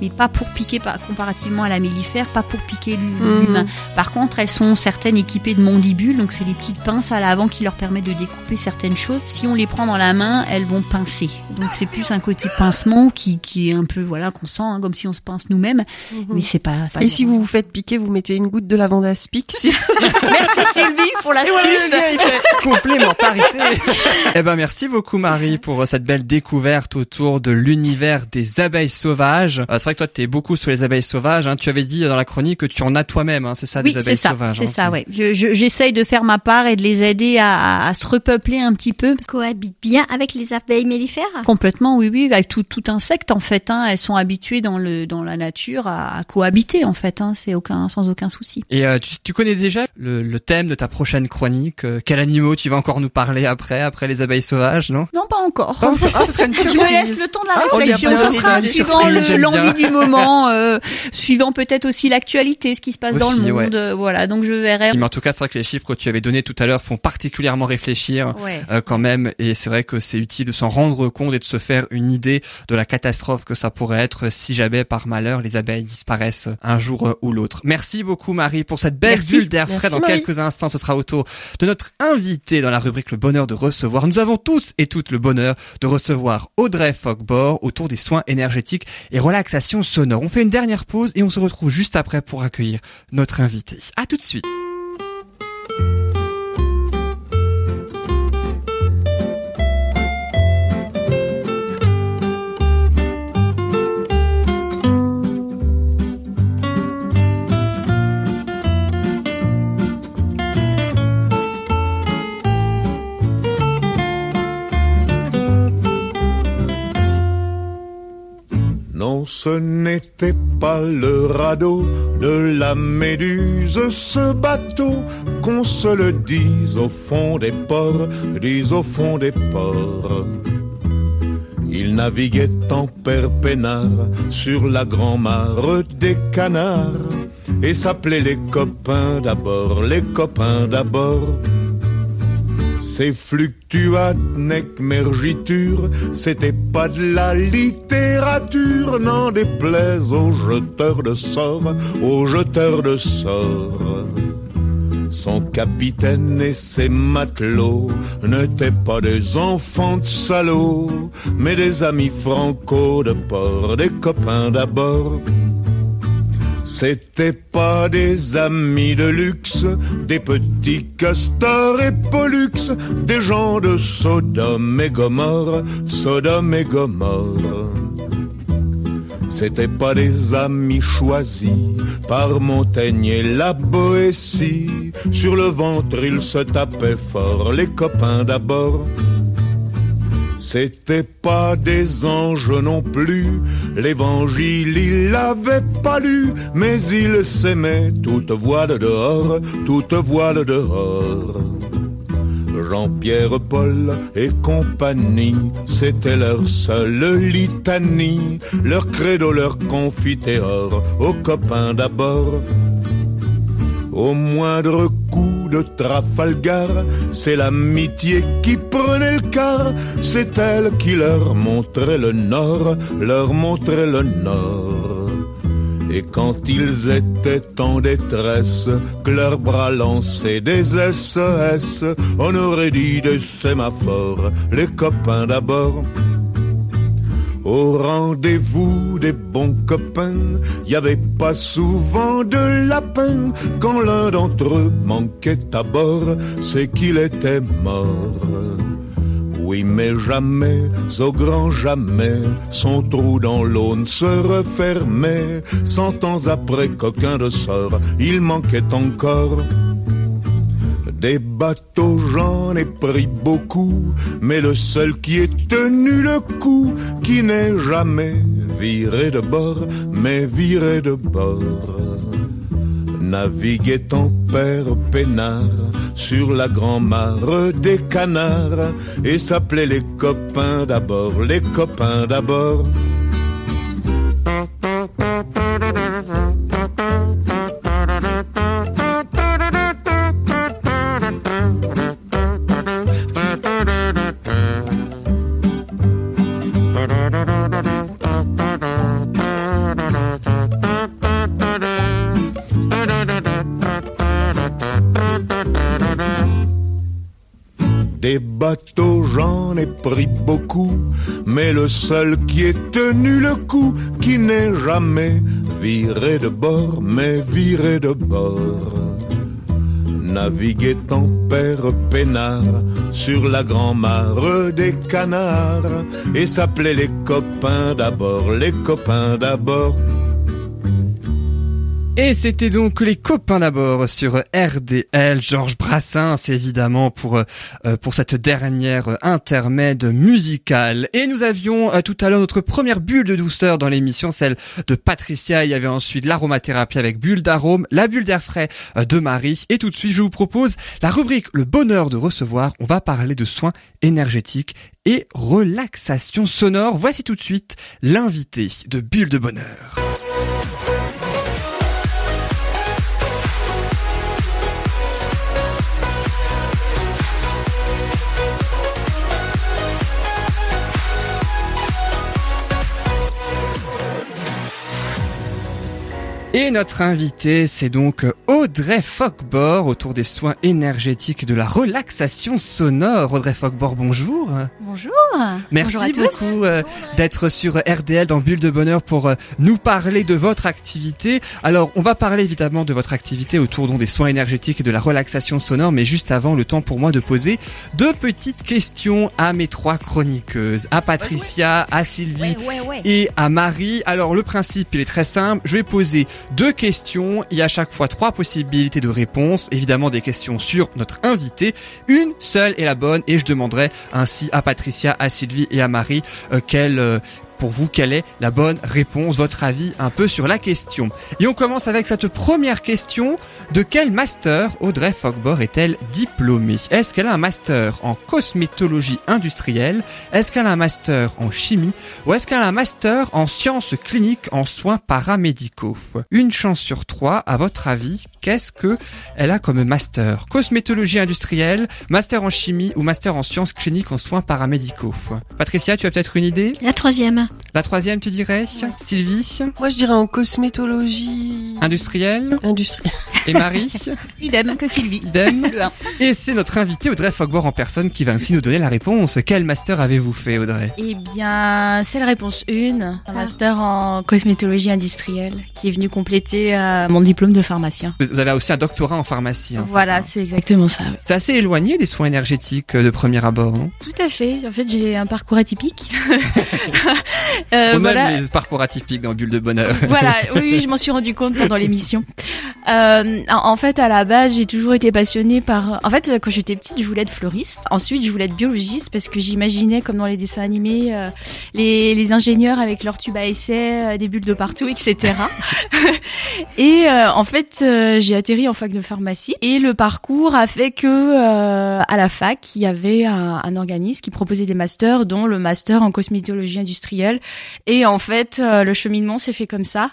mais pas pour piquer, par, comparativement à la mélifère, pas pour piquer l'hu- l'humain. Par contre, elles sont certaines équipées de mandibules, donc c'est des petites pinces à l'avant qui leur permettent de découper certaines choses. Si on les prend dans la main, elles vont pincer. Donc c'est plus un côté pincement qui, qui est un peu voilà qu'on sent hein, comme si on se pince nous-mêmes, Mhm. mais c'est pas. pas Et si vous vous faites piquer, vous mettez une goutte de lavande aspic. Si... Merci Sylvie pour l'astuce. fait- Complémentarité. eh ben merci beaucoup Marie pour euh, cette belle découverte autour de l'univers des abeilles sauvages. Euh, c'est vrai que toi tu es beaucoup sur les abeilles sauvages. Hein. Tu avais dit dans la chronique que tu en as toi-même. Hein. C'est ça Oui, des abeilles ça, sauvages. c'est hein. ça, ouais. Je- je- J'essaye de faire ma part et de les aider à, à- à se repeupler un petit peu. Cohabite bien avec les abeilles mellifères. Complètement, oui, oui, avec tout, tout insecte en fait. Hein, elles sont habituées dans le dans la nature à, à cohabiter en fait. Hein, c'est aucun sans aucun souci. Et euh, tu, tu connais déjà le, le thème de ta prochaine chronique euh, Quel animaux tu vas encore nous parler après, après les abeilles sauvages, non? Non, pas encore. Ah, ah, ce serait une Je me laisse le temps de la Ah, on réflexion. pas Ce sera suivant l'envie du moment, euh, suivant peut-être aussi l'actualité, ce qui se passe dans le ouais. monde. euh, voilà, donc je verrai. Mais en tout cas, c'est vrai que les chiffres que tu avais donnés tout à l'heure font particulièrement réfléchir. Ouais. euh, quand même et c'est vrai que c'est utile de s'en rendre compte et de se faire une idée de la catastrophe que ça pourrait être si jamais par malheur les abeilles disparaissent un jour ou l'autre. Merci beaucoup Marie pour cette belle Merci. bulle d'air frais. Dans Marie. quelques instants, ce sera au tour de notre invité dans la rubrique Le bonheur de recevoir. Nous avons tous et toutes le bonheur de recevoir Audrey Fogbor autour des soins énergétiques et relaxation sonore. On fait une dernière pause et on se retrouve juste après pour accueillir notre invité. À tout de suite. Ce n'était pas le radeau de la méduse, ce bateau, qu'on se le dise au fond des ports, dise au fond des ports. Il naviguait en père peinard sur la grand-mare des canards et s'appelait les copains d'abord, les copains d'abord. Ces fluctuates nec mergiture, c'était pas de la littérature, n'en déplaise aux jeteurs de sorts, aux jeteurs de sorts. Son capitaine et ses matelots n'étaient pas des enfants de salauds, mais des amis franco de port, des copains d'abord. C'était pas des amis de luxe, des petits castors et pollux, des gens de Sodome et Gomorre, Sodome et Gomorre. C'était pas des amis choisis par Montaigne et la Boétie. Sur le ventre, ils se tapaient fort, les copains d'abord. C'était pas des anges non plus, l'évangile il l'avait pas lu, mais il s'aimait toute voile dehors, toute voile dehors. Jean-Pierre Paul et compagnie, c'était leur seule litanie, leur credo, leur confiteor, aux copains d'abord. Au moindre de Trafalgar, c'est l'amitié qui prenait le quart, c'est elle qui leur montrait le nord, leur montrait le nord. Et quand ils étaient en détresse, que leurs bras lançaient des SES, on aurait dit des sémaphores, les copains d'abord. Au rendez-vous des bons copains, y avait pas souvent de lapin. Quand l'un d'entre eux manquait à bord, c'est qu'il était mort. Oui, mais jamais, au grand jamais, son trou dans l'aune se refermait. Cent ans après qu'aucun de sort, il manquait encore. Des bateaux, j'en ai pris beaucoup, mais le seul qui ait tenu le coup, qui n'est jamais viré de bord, mais viré de bord. Naviguait en père peinard sur la grand-mare des canards et s'appelait les copains d'abord, les copains d'abord. Pris beaucoup, mais le seul qui ait tenu le coup, qui n'est jamais viré de bord, mais viré de bord. Naviguait en père peinard sur la grand-mare des canards et s'appelait les copains d'abord, les copains d'abord. Et c'était donc les copains d'abord sur RDL, Georges Brassens évidemment pour euh, pour cette dernière intermède musicale. Et nous avions euh, tout à l'heure notre première bulle de douceur dans l'émission, celle de Patricia. Il y avait ensuite l'aromathérapie avec bulle d'arôme, la bulle d'air frais euh, de Marie. Et tout de suite, je vous propose la rubrique Le bonheur de recevoir. On va parler de soins énergétiques et relaxation sonore. Voici tout de suite l'invité de Bulle de bonheur. Et notre invité, c'est donc Audrey Fockbor autour des soins énergétiques et de la relaxation sonore. Audrey Fockbor, bonjour. Bonjour. Merci Bonjour beaucoup euh, d'être sur RDL dans Bulle de Bonheur pour euh, nous parler de votre activité. Alors, on va parler évidemment de votre activité autour donc, des soins énergétiques et de la relaxation sonore, mais juste avant, le temps pour moi de poser deux petites questions à mes trois chroniqueuses, à Patricia, à Sylvie ouais. et à Marie. Alors le principe, il est très simple. Je vais poser deux questions. Il y a à chaque fois trois possibilités de réponse. Évidemment des questions sur notre invité. Une seule est la bonne et je demanderai ainsi à Patricia, à Sylvie et à Marie euh, quelle euh, pour vous, quelle est la bonne réponse, votre avis un peu sur la question. Et on commence avec cette première question. De quel master Audrey Fogbor est-elle diplômée? Est-ce qu'elle a un master en cosmétologie industrielle? Est-ce qu'elle a un master en chimie? Ou est-ce qu'elle a un master en sciences cliniques en soins paramédicaux? Une chance sur trois, à votre avis, qu'est-ce que elle a comme master? Cosmétologie industrielle, master en chimie ou master en sciences cliniques en soins paramédicaux? Patricia, tu as peut-être une idée? La troisième. La troisième, tu dirais Sylvie Moi, je dirais en cosmétologie Industrielle industrielle. Et Marie Idem que Sylvie. Idem. Et c'est notre invité Audrey Fogbor en personne qui va ainsi nous donner la réponse. Quel master avez-vous fait Audrey? Eh bien, c'est la réponse 1, un master en cosmétologie industrielle qui est venu compléter euh, mon diplôme de pharmacien. Vous avez aussi un doctorat en pharmacie. hein, voilà, ça c'est exactement ça. ouais. C'est assez éloigné des soins énergétiques euh, de premier abord, non? Tout à fait. En fait, j'ai un parcours atypique. Euh, On voilà. aime les parcours atypiques dans Bulle de Bonheur. voilà, oui, oui, je m'en suis rendu compte pendant l'émission. Euh, en fait, à la base, j'ai toujours été passionnée par. En fait, quand j'étais petite, je voulais être fleuriste. Ensuite, je voulais être biologiste parce que j'imaginais, comme dans les dessins animés, euh, les, les ingénieurs avec leurs tubes à essai, euh, des bulles de partout, etc. et euh, en fait, euh, j'ai atterri en fac de pharmacie et le parcours a fait que euh, à la fac, il y avait un, un organisme qui proposait des masters, dont le master en cosmétologie industrielle. Et en fait, le cheminement s'est fait comme ça.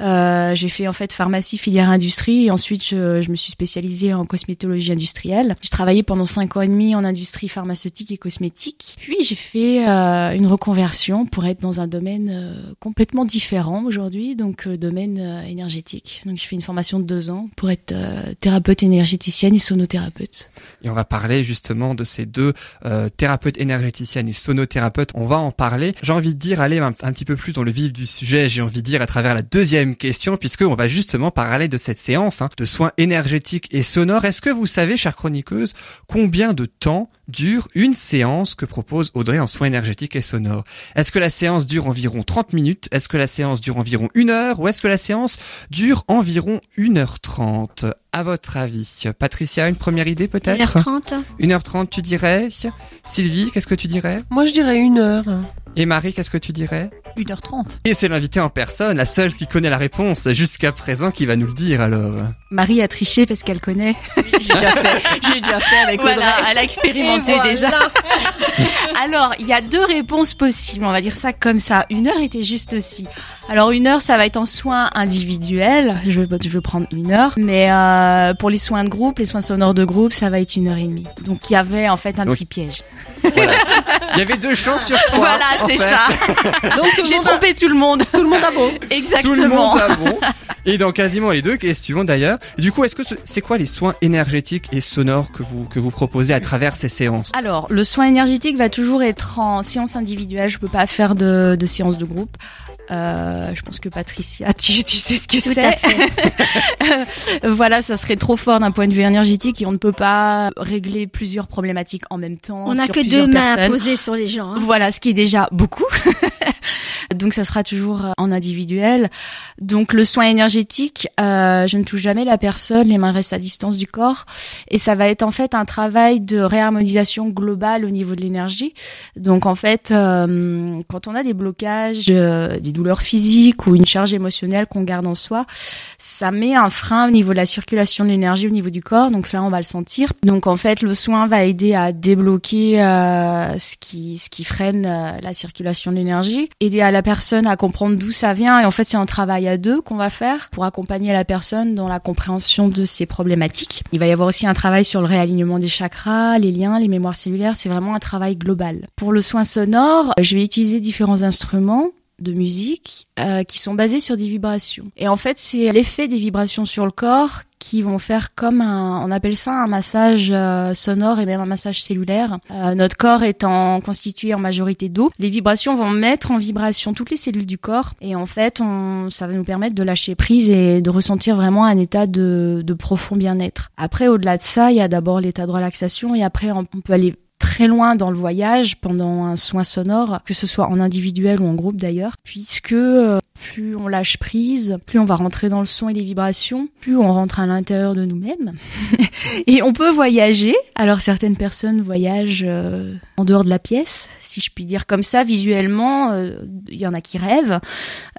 J'ai fait en fait pharmacie filière industrie et ensuite je, je me suis spécialisée en cosmétologie industrielle. J'ai travaillé pendant cinq ans et demi en industrie pharmaceutique et cosmétique. Puis j'ai fait euh, une reconversion pour être dans un domaine euh, complètement différent aujourd'hui, donc le domaine euh, énergétique. Donc je fais une formation de deux ans pour être euh, thérapeute énergéticienne et sonothérapeute. Et on va parler justement de ces deux euh, thérapeutes énergéticiennes et sonothérapeutes. On va en parler. J'ai envie de dire, aller un, un petit peu plus dans le vif du sujet, j'ai envie de dire à travers la deuxième question, puisque on va justement parler de cette séance hein, de soins énergétiques et sonores. Est-ce que vous savez, chère chroniqueuse, combien de temps dure une séance que propose Audrey en soins énergétiques et sonores? Est-ce que la séance dure environ 30 minutes? Est-ce que la séance dure environ une heure? Ou est-ce que la séance dure environ 1h30 À votre avis Patricia, une première idée peut-être? 1h30. 1h30 tu dirais? Sylvie, qu'est-ce que tu dirais? Moi, je dirais une heure. Et Marie, qu'est-ce que tu dirais? 1h30. Et c'est l'invité en personne, la seule qui connaît la réponse jusqu'à présent qui va nous le dire alors. Marie a triché parce qu'elle connaît. J'ai déjà fait. J'ai déjà fait avec Voilà, Audrey. elle a expérimenté voilà. déjà. Alors, il y a deux réponses possibles, on va dire ça comme ça. Une heure était juste aussi. Alors, une heure, ça va être en soins individuels. Je vais, je vais prendre une heure. Mais euh, pour les soins de groupe, les soins sonores de groupe, ça va être une heure et demie. Donc, il y avait en fait un Donc, petit piège. Voilà. Il y avait deux chances sur trois. voilà, c'est fait. ça. Donc, tout J'ai a- trompé tout le monde. Tout le monde a bon. Exactement. Tout le monde a bon. Et dans quasiment les deux questions d'ailleurs. Du coup, est-ce que ce- c'est quoi les soins énergétiques et sonores que vous que vous proposez à travers ces séances? Alors, le soin énergétique va toujours être en séance individuelle. Je peux pas faire de, de séance de groupe. Euh, je pense que Patricia, tu, tu sais ce que Tout à c'est. voilà, ça serait trop fort d'un point de vue énergétique et on ne peut pas régler plusieurs problématiques en même temps. On n'a que deux mains à poser sur les gens. hein. Voilà, ce qui est déjà beaucoup. Donc ça sera toujours euh, en individuel. Donc le soin énergétique, euh, je ne touche jamais la personne, les mains restent à distance du corps, et ça va être en fait un travail de réharmonisation globale au niveau de l'énergie. Donc en fait, euh, quand on a des blocages, euh, des douleurs physiques ou une charge émotionnelle qu'on garde en soi, ça met un frein au niveau de la circulation de l'énergie au niveau du corps. Donc là, on va le sentir. Donc en fait, le soin va aider à débloquer euh, ce qui ce qui freine euh, la circulation de l'énergie, aider à la personne à comprendre d'où ça vient. Et en fait, c'est un travail à deux qu'on va faire pour accompagner la personne dans la compréhension de ses problématiques. Il va y avoir aussi un travail sur le réalignement des chakras, les liens, les mémoires cellulaires. C'est vraiment un travail global. Pour le soin sonore, je vais utiliser différents instruments de musique euh, qui sont basés sur des vibrations. Et en fait, c'est l'effet des vibrations sur le corps qui vont faire comme un, on appelle ça un massage euh, sonore et même un massage cellulaire. Euh, notre corps étant constitué en majorité d'eau, les vibrations vont mettre en vibration toutes les cellules du corps et en fait, on, ça va nous permettre de lâcher prise et de ressentir vraiment un état de, de profond bien-être. Après, au-delà de ça, il y a d'abord l'état de relaxation et après, on, on peut aller très loin dans le voyage pendant un soin sonore, que ce soit en individuel ou en groupe d'ailleurs, puisque euh, plus on lâche prise, plus on va rentrer dans le son et les vibrations, plus on rentre à l'intérieur de nous-mêmes. et on peut voyager. Alors certaines personnes voyagent euh, en dehors de la pièce, si je puis dire comme ça, visuellement. euh, Il y en a qui rêvent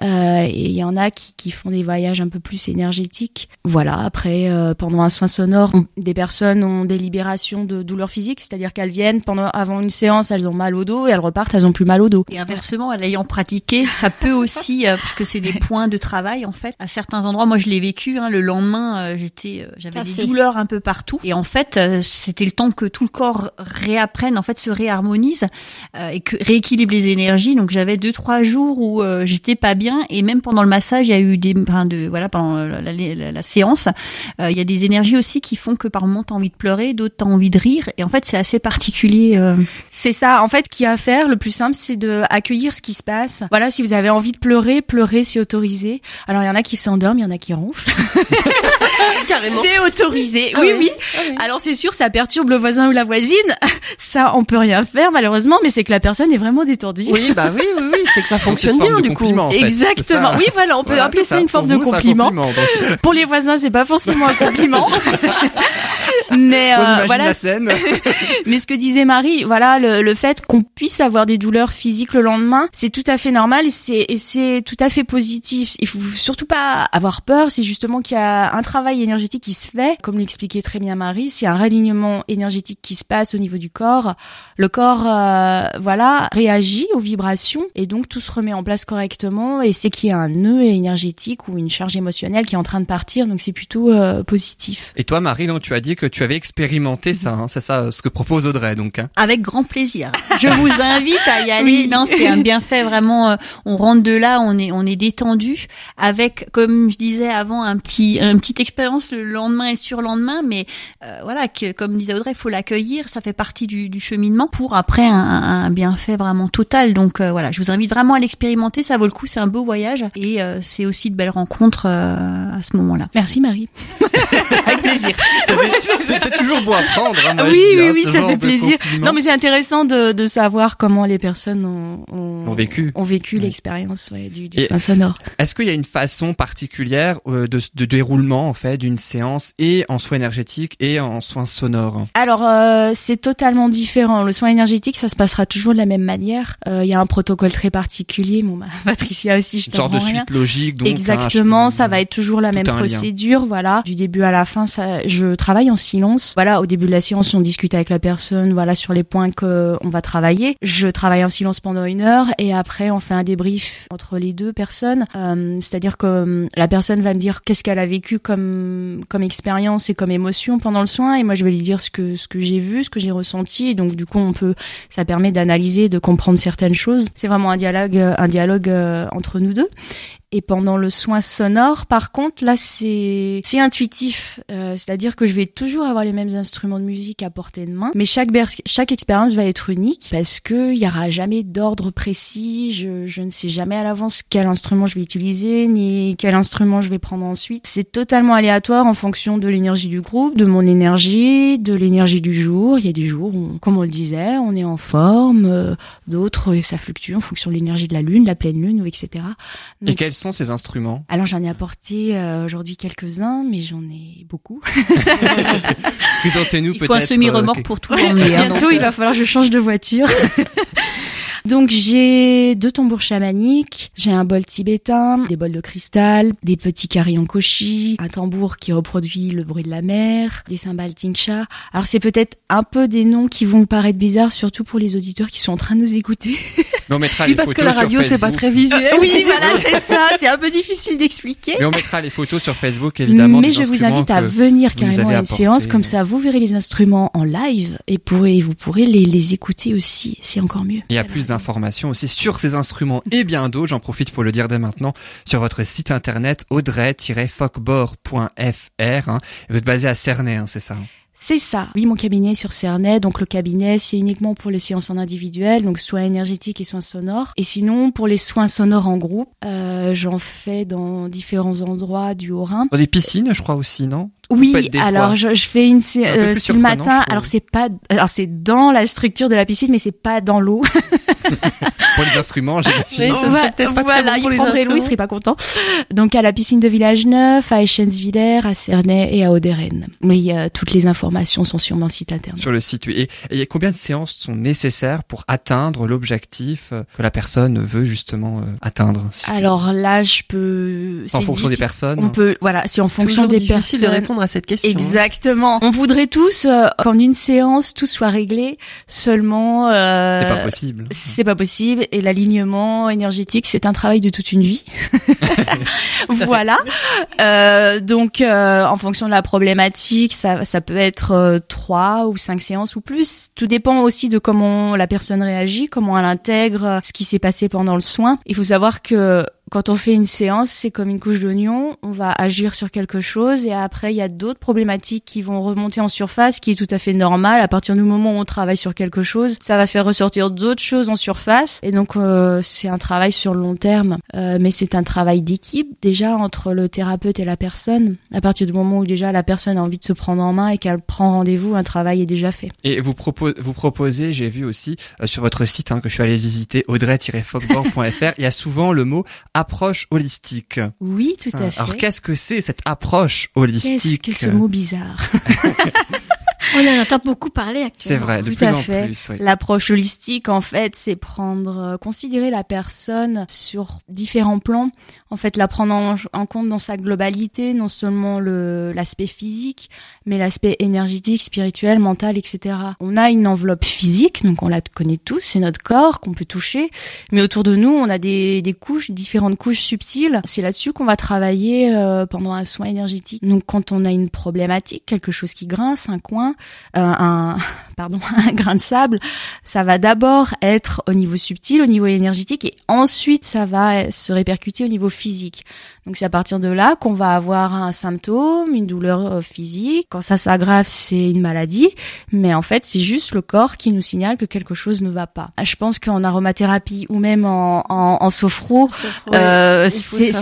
et il y en a qui, qui font des voyages un peu plus énergétiques. Voilà. Après, pendant un soin sonore, on- des personnes ont des libérations de douleurs physiques, c'est-à-dire qu'elles viennent pendant avant une séance, elles ont mal au dos et elles repartent, elles ont plus mal au dos. Et inversement, en l'ayant pratiqué, ça peut aussi, euh, parce que c'est des points de travail en fait. À certains endroits, moi je l'ai vécu. Hein, le lendemain, euh, j'étais, euh, j'avais Cassé. des douleurs un peu partout. Et en fait, c'était le temps que tout le corps réapprenne, en fait, se réharmonise euh, et que rééquilibre les énergies. Donc j'avais deux trois jours où euh, j'étais pas bien. Et même pendant le massage, il y a eu des, enfin, de, voilà, pendant la, la- la- la séance, euh, il y a des énergies aussi qui font que par moments t'as envie de pleurer, d'autres t'as envie de rire. Et en fait, c'est assez particulier. Euh, C'est ça. En fait, ce qu'il y a à faire, le plus simple, c'est de accueillir ce qui se passe. Voilà, si vous avez envie de pleurer, pleurer, c'est autorisé. Alors, il y en a qui s'endorment, il y en a qui ronflent. Carrément. C'est autorisé. Ah oui, oui. oui. Alors, c'est sûr, ça perturbe le voisin ou la voisine. Ça, on peut rien faire, malheureusement, mais c'est que la personne est vraiment détendue. Oui, bah oui, oui, oui, c'est que ça fonctionne bien du coup. en fait, Exactement. Oui, voilà, on peut Voilà, appeler c'est ça une forme de compliment. donc. Pour les voisins, c'est pas forcément un compliment. mais euh, voilà, la scène. Mais ce que disait Marie, voilà, le, le fait qu'on puisse avoir des douleurs physiques le lendemain, c'est tout à fait normal et c'est tout à fait positif. Il faut surtout pas avoir peur. C'est justement qu'il y a un travail énergétique qui se fait, comme l'expliquait très bien Marie. C'est un réalignement énergétique qui se passe au niveau du corps. Le corps, euh, voilà, réagit aux vibrations et donc tout se remet en place correctement. Et c'est qu'il y a un nœud énergétique ou une charge émotionnelle qui est en train de partir. Donc c'est plutôt euh, positif. Et toi, Marie, donc, tu as dit que tu avais expérimenté ça. hein, c'est ça, ce que propose Audrey, donc. Hein. Avec grand plaisir. Je vous invite à y aller. Oui. Non, c'est un bienfait vraiment. euh, On rentre de là, on est on est détendu avec, comme je disais avant, un petit une petite expérience le lendemain et le surlendemain. Mais euh, voilà, que, comme disait Audrey, il faut l'accueillir. Ça fait partie du, du cheminement pour après un, un bienfait vraiment total. Donc euh, voilà, je vous invite vraiment à l'expérimenter. Ça vaut le coup. C'est un beau voyage et euh, c'est aussi de belles rencontres euh, à ce moment-là. Merci Marie. Avec plaisir. C'est toujours bon à prendre. Hein, moi, oui, oui, hein, oui, ce ça fait plaisir. Non, mais c'est intéressant de, de savoir comment les personnes ont, ont, Ont vécu. ont vécu Oui. l'expérience ouais, du, du Et- sonore. Est-ce qu'il y a une façon particulière euh, de, de déroulement en fait d'une séance et en soins énergétiques et en soins sonores? Alors, euh, c'est totalement différent. Le soin énergétique, ça se passera toujours de la même manière. Euh, Il y a un protocole très particulier. Bon, bah, Patricia aussi, je Une sorte de rien. suite logique. Donc, Exactement, hein, je- ça va être toujours la tout même lien. procédure, voilà. Du début à la fin, ça, je travaille en silence. Voilà, au début de la séance, on discute avec la personne, voilà, sur les points que on va travailler. Je travaille en silence pendant une heure et après, on fait un débrief entre les deux personnes. Euh, C'est-à-dire que la personne va me dire qu'est-ce qu'elle a vécu comme comme expérience et comme émotion pendant le soin, et moi je vais lui dire ce que ce que j'ai vu, ce que j'ai ressenti. Et donc du coup, on peut, ça permet d'analyser, de comprendre certaines choses. C'est vraiment un dialogue, un dialogue euh, entre nous deux. Et pendant le soin sonore, par contre, là, c'est c'est intuitif. Euh, C'est-à-dire que je vais toujours avoir les mêmes instruments de musique à portée de main, mais chaque ber- chaque expérience va être unique parce que il y aura jamais d'ordre précis. Je, je ne sais jamais à l'avance quel instrument je vais utiliser ni quel instrument je vais prendre ensuite. C'est totalement aléatoire en fonction de l'énergie du groupe, de mon énergie, de l'énergie du jour. Il y a des jours, où, comme on le disait, on est en forme, euh, d'autres ça fluctue en fonction de l'énergie de la lune, la pleine lune ou etc. Et Donc- quels sont ces instruments? Alors j'en ai apporté euh, aujourd'hui quelques-uns, mais j'en ai beaucoup. Présentez-nous Il peut-être. faut un semi-remorque euh, pour tout emmener. hein, Bientôt, donc, il va falloir que je change de voiture. Donc j'ai deux tambours chamaniques, j'ai un bol tibétain, des bols de cristal, des petits carillons koshi, un tambour qui reproduit le bruit de la mer, des cymbales tingsha. Alors c'est peut-être un peu des noms qui vont vous paraître bizarres, surtout pour les auditeurs qui sont en train de nous écouter. Mais on mettra Oui, les parce que la radio, c'est pas très visuel. oui, voilà, c'est ça. C'est un peu difficile d'expliquer. Mais on mettra les photos sur Facebook évidemment. Mais des je vous invite à venir carrément à une séance, comme ça vous verrez les instruments en live et pourrez, vous pourrez les, les écouter aussi, c'est encore mieux. Il y a plus d'informations aussi sur ces instruments et bien d'autres. J'en profite pour le dire dès maintenant sur votre site internet audrey-focbor.fr. hein. Vous êtes basé à Cernay, hein, c'est ça hein? C'est ça. Oui, mon cabinet est sur Cernay. Donc le cabinet, c'est uniquement pour les séances en individuel, donc soins énergétiques et soins sonores. Et sinon, pour les soins sonores en groupe, euh, j'en fais dans différents endroits du Haut-Rhin. Dans des piscines, je crois aussi, non? Oui, alors je, je fais une euh, c'est le matin. Alors c'est pas, alors c'est dans la structure de la piscine, mais c'est pas dans l'eau. Pour les instruments, Oui, j'imagine. ça serait peut-être pas très voilà, bon pour il les prendrait l'eau, il instruments. serait pas content. Donc à la piscine de Village Neuf, à Eschentzwiller, à Cernay et à Auderen. Oui, euh, toutes les informations sont sur mon site internet. Sur le site, oui. Et, et combien de séances sont nécessaires pour atteindre l'objectif que la personne veut justement euh, atteindre si Alors là, je peux. En fonction des personnes. On peut, voilà, c'est en fonction Toujours des difficile personnes. de répondre à cette question. hein. Exactement. On voudrait tous euh, qu'en une séance tout soit réglé. Seulement, euh, C'est pas possible. C'est pas possible. Et l'alignement énergétique, c'est un travail de toute une vie. voilà. Euh, donc, euh, en fonction de la problématique, ça, ça peut être euh, trois ou cinq séances ou plus. Tout dépend aussi de comment la personne réagit, comment elle intègre euh, ce qui s'est passé pendant le soin. Il faut savoir que quand on fait une séance, c'est comme une couche d'oignon. On va agir sur quelque chose et après, il y a d'autres problématiques qui vont remonter en surface, qui est tout à fait normal. À partir du moment où on travaille sur quelque chose, ça va faire ressortir d'autres choses en surface. Et donc, euh, c'est un travail sur le long terme. Euh, mais c'est un travail d'équipe, déjà, entre le thérapeute et la personne. À partir du moment où déjà la personne a envie de se prendre en main et qu'elle prend rendez-vous, un travail est déjà fait. Et vous, propo- vous proposez, j'ai vu aussi euh, sur votre site hein, que je suis allé visiter, audrey-focbor.fr, il y a souvent le mot approche holistique. Oui, tout à fait. Alors qu'est-ce que c'est cette approche holistique? Qu'est-ce que ce mot bizarre? On en entend beaucoup parler C'est actuellement. vrai, de Tout plus à en fait. plus. oui. L'approche holistique, en fait, c'est prendre, euh, considérer la personne sur différents plans. En fait, la prendre en, en compte dans sa globalité, non seulement le l'aspect physique, mais l'aspect énergétique, spirituel, mental, etc. On a une enveloppe physique, donc on la connaît tous, c'est notre corps qu'on peut toucher. Mais autour de nous, on a des, des couches, différentes couches subtiles. C'est là-dessus qu'on va travailler euh, pendant un soin énergétique. Donc, quand on a une problématique, quelque chose qui grince, un coin, un pardon, un grain de sable, ça va d'abord être au niveau subtil, au niveau énergétique, et ensuite ça va se répercuter au niveau physique. Donc c'est à partir de là qu'on va avoir un symptôme, une douleur euh, physique. Quand ça s'aggrave, c'est une maladie, mais en fait c'est juste le corps qui nous signale que quelque chose ne va pas. Je pense qu'en aromathérapie ou même en, en, en sophro, euh, c'est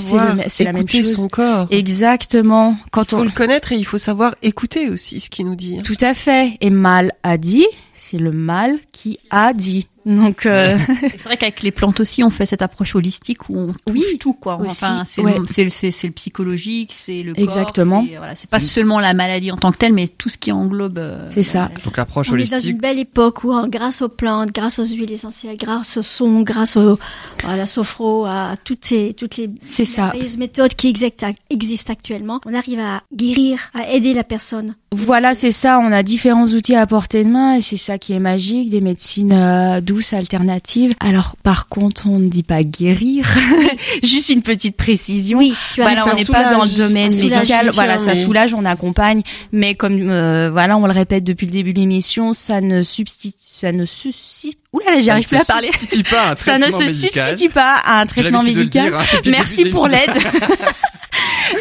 la même écouter chose. son corps. Exactement. Quand Il on faut le connaître et il faut savoir écouter aussi ce qu'il nous dit. tout à fait. Et mal a dit, c'est le mal qui a dit. Donc euh, C'est vrai qu'avec les plantes aussi, on fait cette approche holistique où on touche Oui, tout, quoi. Enfin, c'est ouais. le, psychologique, c'est le corps. Exactement. c'est- Voilà, c'est pas seulement la maladie en tant que telle, mais tout ce qui englobe. euh, C'est ça. Donc l'approche On est dans holistique, une belle époque où, hein, grâce aux plantes, grâce aux huiles essentielles, grâce au son, grâce au, à la sophro, à toutes ces, toutes les c'est ça. méthodes qui existent actuellement, on arrive à guérir, à aider la personne. Voilà, c'est ça. On a différents outils à portée de main et c'est ça qui est magique, des médecines euh, douces, alternatives. Alors, par contre, on ne dit pas guérir. Juste une petite précision. Oui, tu as Voilà, on n'est pas dans le domaine médical. Voilà, ça soulage, on accompagne, mais comme euh, voilà, on le répète depuis le début de l'émission, ça ne substitue, ça ne substitue. Oula, là, j'arrive plus à parler. Ça ne se substitue pas à un Ça ne traitement se médical. substitue pas à un J'ai traitement l'habitude de le médical. dire, hein, Merci pour l'aide.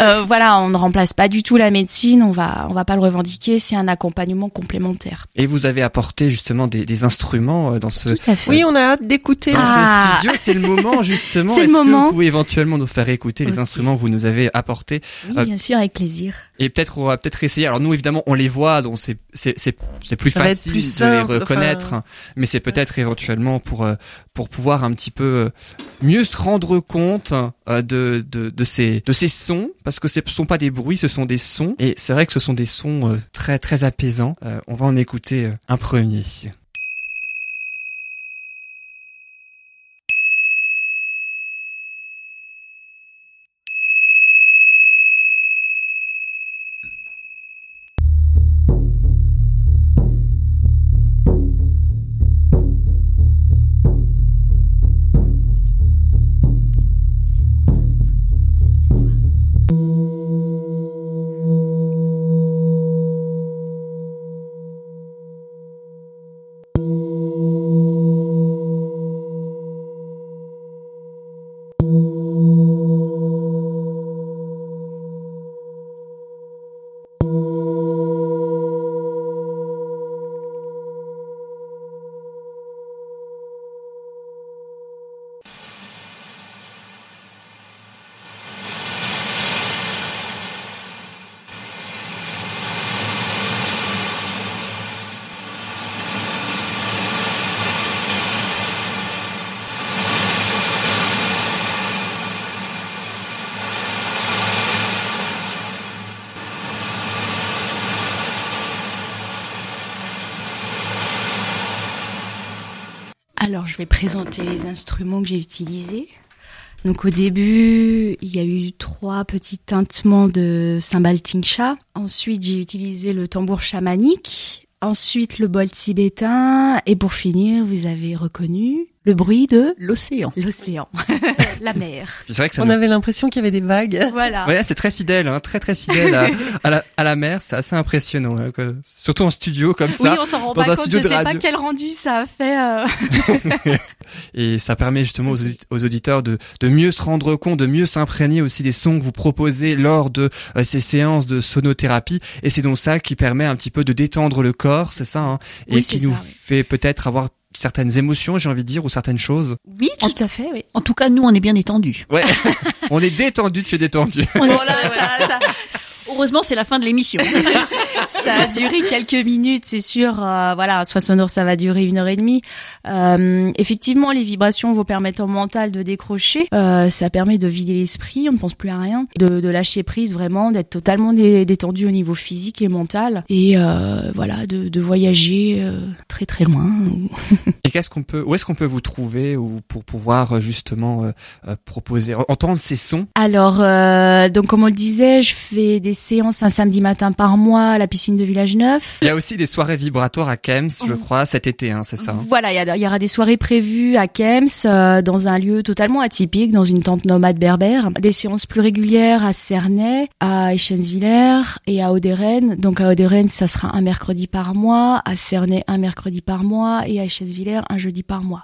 Euh, voilà, on ne remplace pas du tout la médecine, on va on va pas le revendiquer, c'est un accompagnement complémentaire. Et vous avez apporté justement des, des instruments euh, dans ce, Tout à fait. Oui, on a hâte d'écouter. dans Ah. ce studio. C'est le moment justement. C'est le Est-ce que moment. vous pouvez éventuellement nous faire écouter les instruments que vous nous avez apportés Oui, euh, bien sûr, avec plaisir. et peut-être on va peut-être essayer. Alors nous évidemment on les voit donc c'est c'est c'est c'est plus Ça facile plus de les reconnaître. enfin. Mais c'est peut-être éventuellement pour euh, pour pouvoir un petit peu euh, mieux se rendre compte euh, de de de ces de ces sons parce que ce sont pas des bruits, ce sont des sons et c'est vrai que ce sont des sons très très apaisants. On va en écouter un premier. Je vais présenter les instruments que j'ai utilisés. Donc, au début, il y a eu trois petits tintements de cymbales Tingsha. Ensuite, j'ai utilisé le tambour chamanique. Ensuite, le bol tibétain. Et pour finir, vous avez reconnu le bruit de L'océan. l'océan, la mer. C'est vrai que ça On nous- avait l'impression qu'il y avait des vagues. Voilà. Ouais, c'est très fidèle, hein, très très fidèle à, à la, à la mer, c'est assez impressionnant, hein, quoi. surtout en studio comme Oui, ça. on s'en rend dans pas compte. Je sais pas quel rendu ça a fait. euh. Et ça permet justement aux, audi- aux auditeurs de, de mieux se rendre compte, de mieux s'imprégner aussi des sons que vous proposez lors de euh, ces séances de sonothérapie. Et c'est donc ça qui permet un petit peu de détendre le corps, c'est ça, hein, et Oui, qui nous ça, oui. fait peut-être avoir certaines émotions, j'ai envie de dire, ou certaines choses. Oui, tout à fait. Oui. En tout cas, nous, on est bien détendus. Ouais, on est détendu, tu es détendu. Voilà, ça, ça, Heureusement, c'est la fin de l'émission. ça a duré quelques minutes, c'est sûr. euh, voilà, un soin sonore, ça va durer une heure et demie. Euh, effectivement, les vibrations vont permettre au mental de décrocher. Euh, ça permet de vider l'esprit, on ne pense plus à rien, de, de lâcher prise vraiment, d'être totalement dé- détendu au niveau physique et mental, et euh, voilà, de, de voyager euh, très très loin. Et qu'est-ce qu'on peut, où est-ce qu'on peut vous trouver ou pour pouvoir justement euh, euh, proposer, entendre ces sons? Alors, euh, donc comme on le disait, je fais des séances un samedi matin par mois à la piscine de Village Neuf. Il y a aussi des soirées vibratoires à Kems, je crois, cet été, hein, c'est ça. hein Voilà, il y, aura des soirées prévues à Kems, euh, dans un lieu totalement atypique, dans une tente nomade berbère. Des séances plus régulières à Cernay, à Eschenviller et à Oderen. Donc à Oderen, ça sera un mercredi par mois, à Cernay un mercredi par mois et à Eschenviller un jeudi par mois.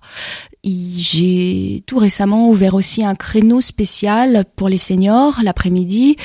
J'ai tout récemment ouvert aussi un créneau spécial pour les seniors l'après-midi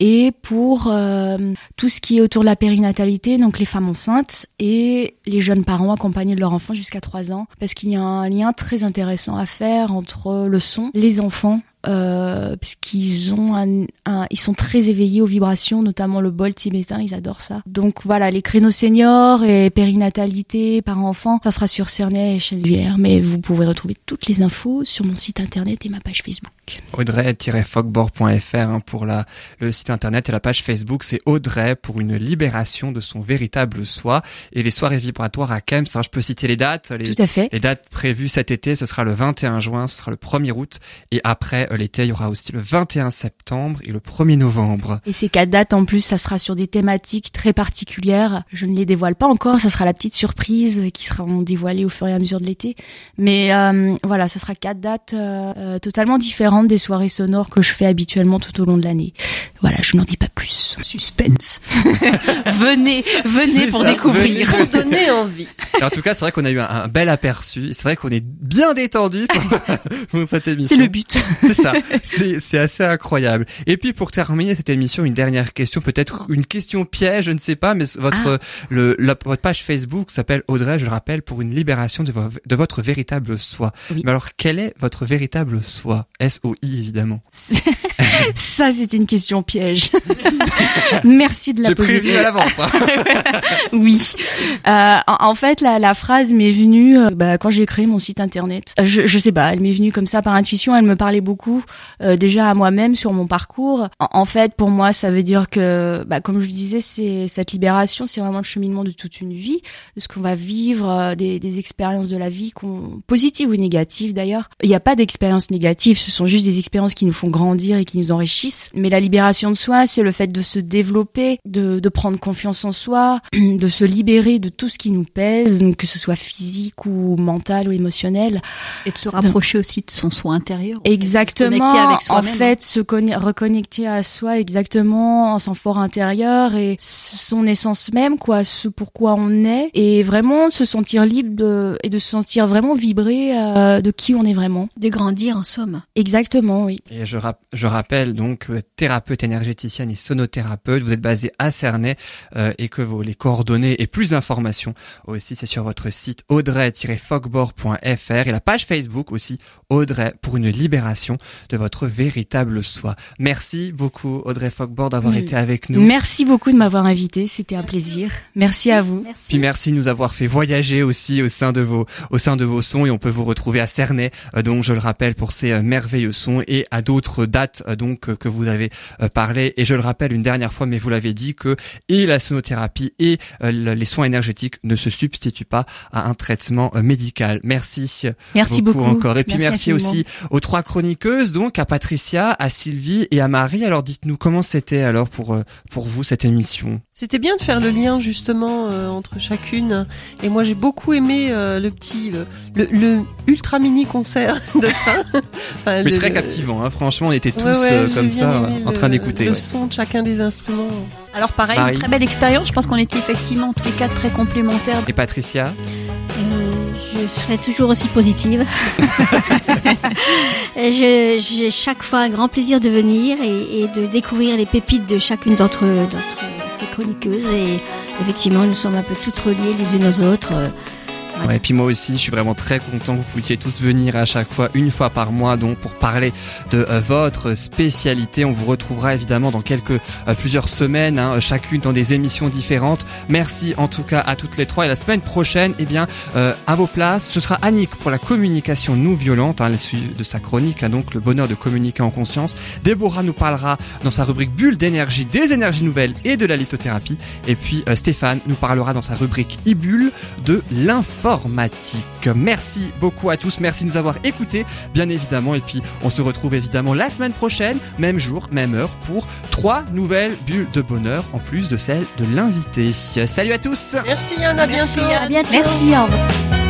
et pour euh, tout ce qui est autour de la périnatalité, donc les femmes enceintes et les jeunes parents accompagnés de leur enfant jusqu'à 3 ans, parce qu'il y a un lien très intéressant à faire entre le son, les enfants, euh, puisqu'ils ont un, un- ils sont très éveillés aux vibrations, notamment le bol tibétain, ils adorent ça. Donc voilà, les créneaux seniors et périnatalité, parents-enfants, ça sera sur Cernay et Châtellerault, mais vous pouvez retrouver toutes les infos sur mon site internet et ma page Facebook. Audrey-fogbord.fr hein, pour la, le site internet et la page Facebook, c'est Audrey pour une libération de son véritable soi et les soirées vibratoires à Kems. hein, je peux citer les dates, les, Tout à fait. les dates prévues cet été, ce sera le 21 juin, ce sera le 1er août et après euh, l'été, il y aura aussi le 21 septembre et le 1er novembre. Et ces quatre dates, en plus, ça sera sur des thématiques très particulières. Je ne les dévoile pas encore, ça sera la petite surprise qui sera dévoilée au fur et à mesure de l'été. Mais euh, voilà, ce sera quatre dates euh, euh, totalement différentes des soirées sonores que je fais habituellement tout au long de l'année. Voilà, je n'en dis pas plus. Suspense. venez, venez pour ça, découvrir. venez. Pour donner envie. Et en tout cas, c'est vrai qu'on a eu un, un bel aperçu. C'est vrai qu'on est bien détendu pour, pour cette émission. C'est le but. C'est ça. C'est c'est assez incroyable. Et puis pour terminer cette émission, une dernière question, peut-être une question piège, je ne sais pas, mais votre le la- votre page Facebook s'appelle Audrey, je le rappelle, pour une libération de, vo- de votre véritable soi. Oui. Mais alors, quel est votre véritable soi? S O I évidemment. Ça, c'est une question piège. Merci de la J'ai poser. prévenu à l'avance. hein. Oui. Euh, en, en fait, la, la phrase m'est venue euh, bah, quand j'ai créé mon site internet. Euh, Je, je sais pas, elle m'est venue comme ça par intuition. Elle me parlait beaucoup euh, déjà à moi-même sur mon parcours. En, en fait, pour moi, ça veut dire que, bah, comme je le disais, c'est cette libération, c'est vraiment le cheminement de toute une vie, de ce qu'on va vivre, euh, des, des expériences de la vie, qu'on, positives ou négatives d'ailleurs. Il n'y a pas d'expériences négatives, ce sont juste des expériences qui nous font grandir et qui nous enrichissent. Mais la libération de soi, c'est le fait de se développer, de, de prendre confiance en soi, de se libérer de tout ce qui nous pèse, que ce soit physique ou mental ou émotionnel. Et de se rapprocher aussi de son soi intérieur. Exactement. Connecter avec en fait, se conne- reconnecter à soi exactement, en son fort intérieur et son essence même, quoi, ce pourquoi on est, et vraiment se sentir libre de, et de se sentir vraiment vibrer euh, de qui on est vraiment. De grandir en somme. Exactement, oui. Et je, rap- je rappelle donc que thérapeute énergéticienne et sonothérapeute, vous êtes basé à Cernay euh, et que vos les coordonnées et plus d'informations aussi c'est sur votre site audrey-fogbord.fr et la page Facebook aussi Audrey pour une libération de votre véritable soi. Merci beaucoup Audrey Fogbord d'avoir Mm. été avec nous. Merci beaucoup de m'avoir invité, c'était un plaisir. Merci à vous. Merci. Puis merci de nous avoir fait voyager aussi au sein de vos au sein de vos sons et on peut vous retrouver à Cernay euh, donc je le rappelle pour ces euh, merveilleux sons et à d'autres dates euh, donc que vous avez parlé et je le rappelle une dernière fois mais vous l'avez dit que et la sonothérapie et le- les soins énergétiques ne se substituent pas à un traitement médical. Merci Merci beaucoup. encore et puis merci, aussi aux trois donc à Patricia, à Sylvie et à Marie. Alors dites-nous comment c'était alors pour euh, pour vous cette émission? C'était bien de faire le lien justement euh, entre chacune. Et moi j'ai beaucoup aimé euh, le petit, euh, le, le ultra mini concert de fin. Enfin, Mais le- très captivant, hein. franchement, on était tous Ouais, ouais, euh, j'ai comme ça, en train d'écouter. Le ouais. son de chacun des instruments. Alors pareil, Marie. une très belle expérience. Je pense qu'on était effectivement tous les quatre très complémentaires. Et Patricia? Euh, je serai toujours aussi positive. J'ai chaque fois un grand plaisir de venir et, et de découvrir les pépites de chacune d'entre d'entre ces chroniqueuses. Et effectivement, nous sommes un peu toutes reliées les unes aux autres. Et puis moi aussi, je suis vraiment très content que vous puissiez tous venir à chaque fois, une fois par mois, donc pour parler de euh, votre spécialité. On vous retrouvera évidemment dans quelques euh, plusieurs semaines, hein, chacune dans des émissions différentes. Merci en tout cas à toutes les trois. Et la semaine prochaine, eh bien, euh, à vos places, ce sera Annick pour la communication non violente, hein, de sa chronique, hein, donc le bonheur de communiquer en conscience. Déborah nous parlera dans sa rubrique bulle d'énergie des énergies nouvelles et de la lithothérapie. Et puis euh, Stéphane nous parlera dans sa rubrique e-bulle de Merci beaucoup à tous, merci de nous avoir écoutés, bien évidemment. Et puis on se retrouve évidemment la semaine prochaine, même jour, même heure, pour trois nouvelles bulles de bonheur en plus de celle de l'invité. Salut à tous Merci Yann, à bientôt. à bientôt. Merci, au revoir.